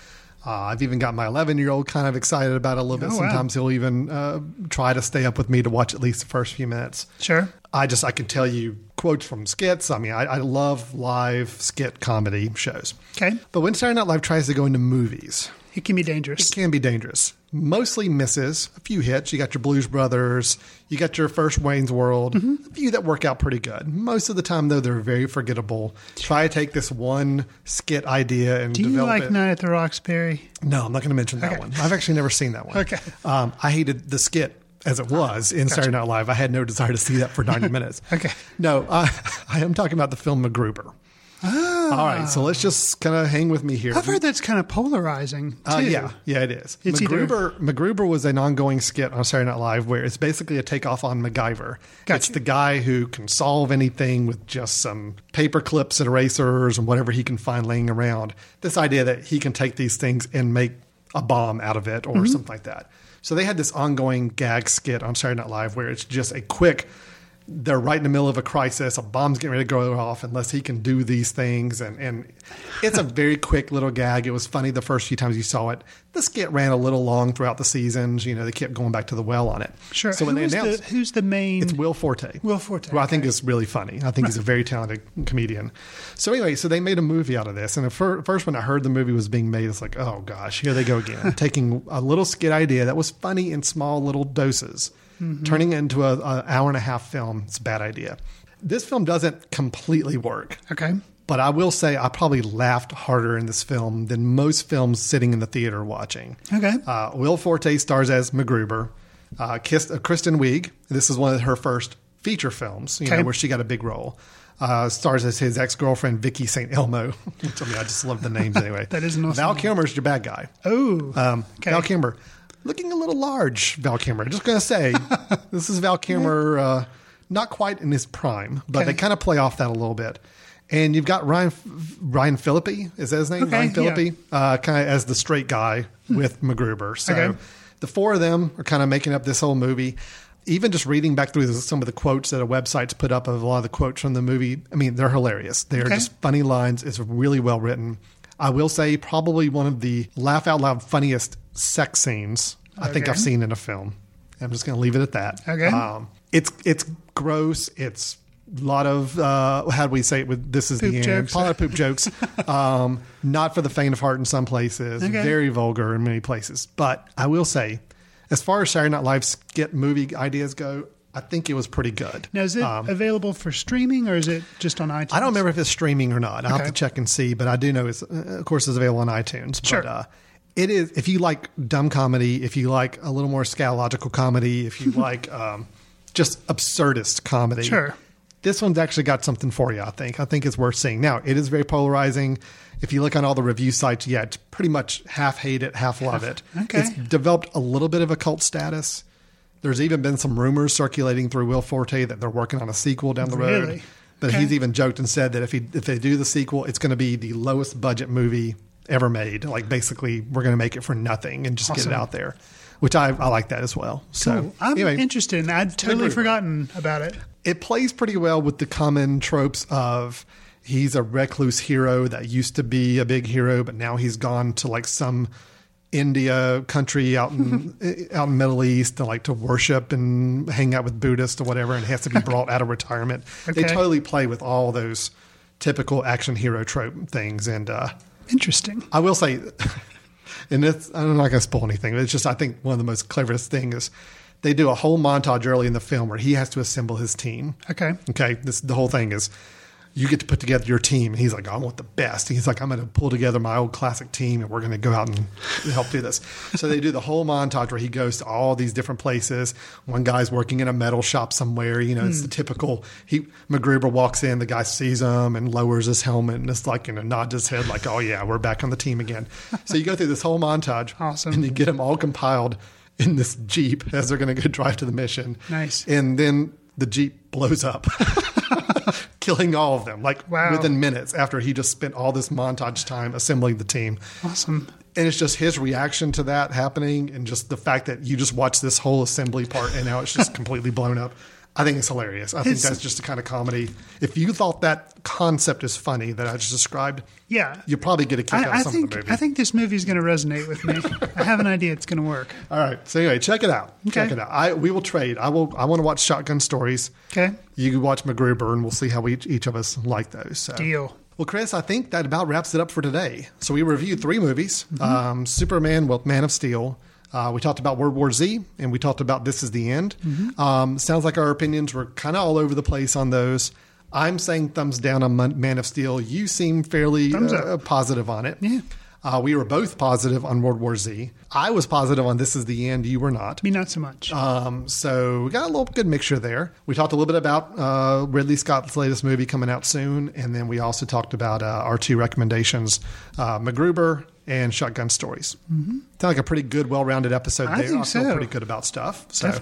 Uh, I've even got my 11 year old kind of excited about it a little bit. Oh, wow. Sometimes he'll even uh, try to stay up with me to watch at least the first few minutes. sure I just I can tell you quotes from skits. I mean, I, I love live skit comedy shows. Okay. But when Saturday Night Live tries to go into movies, it can be dangerous it can be dangerous. Mostly misses, a few hits. You got your Blues Brothers, you got your first Wayne's World, Mm-hmm. a few that work out pretty good. Most of the time, though, they're very forgettable. Try to take this one skit idea and develop. do you like it. night at the roxbury No, I'm not going to mention that Okay. one. I've actually never seen that one. Okay. Um, I hated the skit as it was in Saturday Night Live. I had no desire to see that for 90 minutes. Okay. No, uh, I am talking about the film MacGruber. All right, so let's just kind of hang with me here. I've heard that's kind of polarizing too. Uh, yeah, yeah, it is. It's either- MacGruber, MacGruber was an ongoing skit on Saturday Night Live where it's basically a takeoff on MacGyver. Gotcha. It's the guy who can solve anything with just some paper clips and erasers and whatever he can find laying around. This idea that he can take these things and make a bomb out of it or something like that. So they had this ongoing gag skit on Saturday Night Live where it's just a quick they're right in the middle of a crisis. A bomb's getting ready to go off unless he can do these things. And, and it's a very quick little gag. It was funny the first few times you saw it. The skit ran a little long throughout the seasons. You know, they kept going back to the well on it. Sure. So when Who they is the- announced who's the main? it's Will Forte. Will Forte, Who I think okay. is really funny. I think he's a very talented comedian. So anyway, so they made a movie out of this. And the fir- first when I heard the movie was being made, it's like, oh gosh, here they go again. Taking a little skit idea that was funny in small little doses, Mm-hmm. turning it into an hour and a half film. It's a bad idea. This film doesn't completely work. okay. But I will say I probably laughed harder in this film than most films sitting in the theater watching. Okay. Uh, Will Forte stars as MacGruber. Uh, Kist, uh, Kristen Wiig. This is one of her first feature films, you Okay. know, where she got a big role. Uh, stars as his ex girlfriend Vicky St. Elmo. I mean, I just love the names anyway. That is an awesome Val. Kilmer's your bad guy. Oh, Um, okay. Val Kilmer, looking a little large. Val Kilmer. Just gonna say, this is Val Kilmer, uh, not quite in his prime, but Okay. they kind of play off that a little bit. And you've got Ryan Ryan Phillippe. Is that his name? Okay, Ryan yeah. Phillippe, uh, kind of as the straight guy with MacGruber. So Okay. the four of them are kind of making up this whole movie. Even just reading back through some of the quotes that a website's put up of a lot of the quotes from the movie, I mean, they're hilarious. They're just funny lines. It's really well written. I will say, probably one of the laugh out loud funniest sex scenes I think I've seen in a film. I'm just going to leave it at that. Okay. Um, it's it's gross. It's a lot of uh, how do we say it? With this is Poop the end. jokes. A lot of poop jokes. um, not for the faint of heart in some places. Okay. Very vulgar in many places. But I will say, as far as Saturday Night Live skit movie ideas go, I think it was pretty good. Now, is it Um, available for streaming or is it just on iTunes? I don't remember if it's streaming or not. I'll have to check and see, but I do know it's, uh, of course, it's available on iTunes. Sure. But, uh, it is, if you like dumb comedy, if you like a little more scatological comedy, if you like um, just absurdist comedy, Sure. this one's actually got something for you, I think. I think it's worth seeing. Now, it is very polarizing. If you look on all the review sites, yeah, it's pretty much half hate it, half love it. Okay. It's developed a little bit of a cult status. There's even been some rumors circulating through Will Forte that they're working on a sequel down the road. Really? But Okay. he's even joked and said that if he if they do the sequel, it's going to be the lowest budget movie ever made. Like basically, we're going to make it for nothing and just Awesome. get it out there, which I, I like that as well. So Cool. I'm anyway, interested. in I'd totally forgotten about it. it plays pretty well with the common tropes of he's a recluse hero that used to be a big hero, but now he's gone to like some India country out in out in Middle East to like to worship and hang out with Buddhists or whatever, and has to be brought out of retirement. They totally play with all those typical action hero trope things, and uh, Interesting. I will say, and it's, I'm not going to spoil anything, but it's just, I think one of the most cleverest things is they do a whole montage early in the film where he has to assemble his team. Okay. Okay. This, the whole thing is you get to put together your team. And he's like, I want the best. He's like, I'm going to pull together my old classic team and we're going to go out and help do this. So they do the whole montage where he goes to all these different places. One guy's working in a metal shop somewhere. You know, it's the hmm. typical, he, MacGruber walks in, the guy sees him and lowers his helmet and it's like, you know, nods his head like, oh yeah, we're back on the team again. So you go through this whole montage. Awesome. And you get them all compiled in this Jeep as they're going to go drive to the mission. Nice. And then the Jeep blows up, killing all of them, like Wow. within minutes after he just spent all this montage time assembling the team. Awesome. And it's just his reaction to that happening and just the fact that you just watch this whole assembly part and now it's just completely blown up. I think it's hilarious. I think that's just the kind of comedy. If you thought that concept is funny that I just described, Yeah. you probably get a kick out I, I of some think of the movie. I think this movie is going to resonate with me. I have an idea it's going to work. All right. So anyway, check it out. Check it out. I we will trade. I will. I want to watch Shotgun Stories. Okay. You can watch MacGruber, and we'll see how we, each, each of us like those. So. Deal. Well, Chris, I think that about wraps it up for today. So we reviewed three movies: um, Superman, well, Man of Steel. Uh, we talked about World War Z, and we talked about This Is the End. Um, sounds like our opinions were kind of all over the place on those. I'm saying thumbs down on Man Man of Steel. You seem fairly uh, positive on it. Yeah. Uh, we were both positive on World War Z. I was positive on This Is the End. You were not. Me, not so much. Um, so we got a little good mixture there. We talked a little bit about uh, Ridley Scott's latest movie coming out soon, and then we also talked about uh, our two recommendations: uh, MacGruber and Shotgun Stories. Mm-hmm. Sound like a pretty good, well-rounded episode I there. think I feel so. pretty good about stuff. So,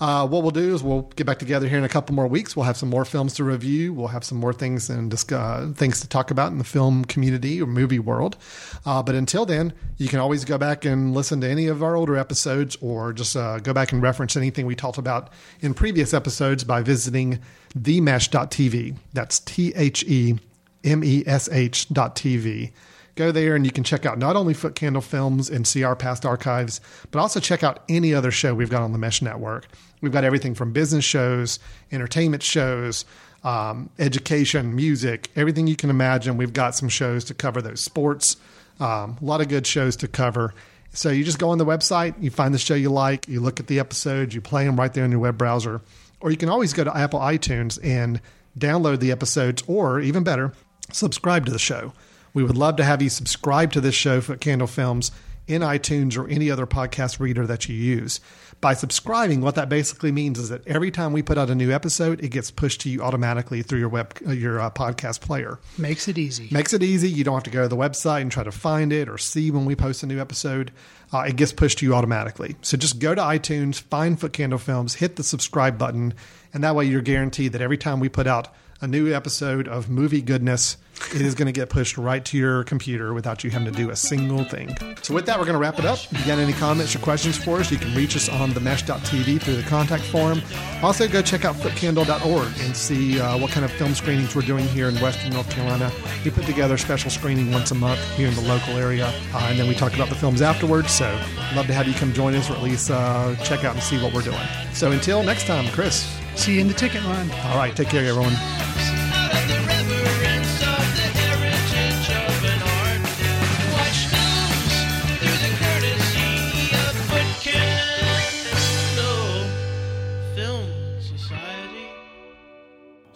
uh, what we'll do is we'll get back together here in a couple more weeks. We'll have some more films to review. We'll have some more things and discuss, things to talk about in the film community or movie world. Uh, but until then, you can always go back and listen to any of our older episodes, or just uh, go back and reference anything we talked about in previous episodes by visiting themesh.tv. That's T H E M E S H dot TV. Go there and you can check out not only Footcandle Films and see our past archives, but also check out any other show we've got on the Mesh Network. We've got everything from business shows, entertainment shows, um, education, music, everything you can imagine. We've got some shows to cover those sports, um, a lot of good shows to cover. So you just go on the website, you find the show you like, you look at the episodes, you play them right there in your web browser, or you can always go to Apple iTunes and download the episodes, or even better, subscribe to the show. We would love to have you subscribe to this show, Footcandle Films, in iTunes or any other podcast reader that you use. By subscribing, what that basically means is that every time we put out a new episode, it gets pushed to you automatically through your web uh, your uh, podcast player. Makes it easy. Makes it easy. You don't have to go to the website and try to find it or see when we post a new episode. Uh, it gets pushed to you automatically. So just go to iTunes, find Footcandle Films, hit the subscribe button, and that way you're guaranteed that every time we put out a new episode of movie goodness. It is going to get pushed right to your computer without you having to do a single thing. So, with that, we're going to wrap it up. If you got any comments or questions for us, you can reach us on themesh.tv through the contact form. Also, go check out footcandle.org and see uh, what kind of film screenings we're doing here in Western North Carolina. We put together a special screening once a month here in the local area, uh, and then we talk about the films afterwards. So, love to have you come join us or at least uh, check out and see what we're doing. So, until next time, Chris. See you in the ticket line. All right, take care, everyone.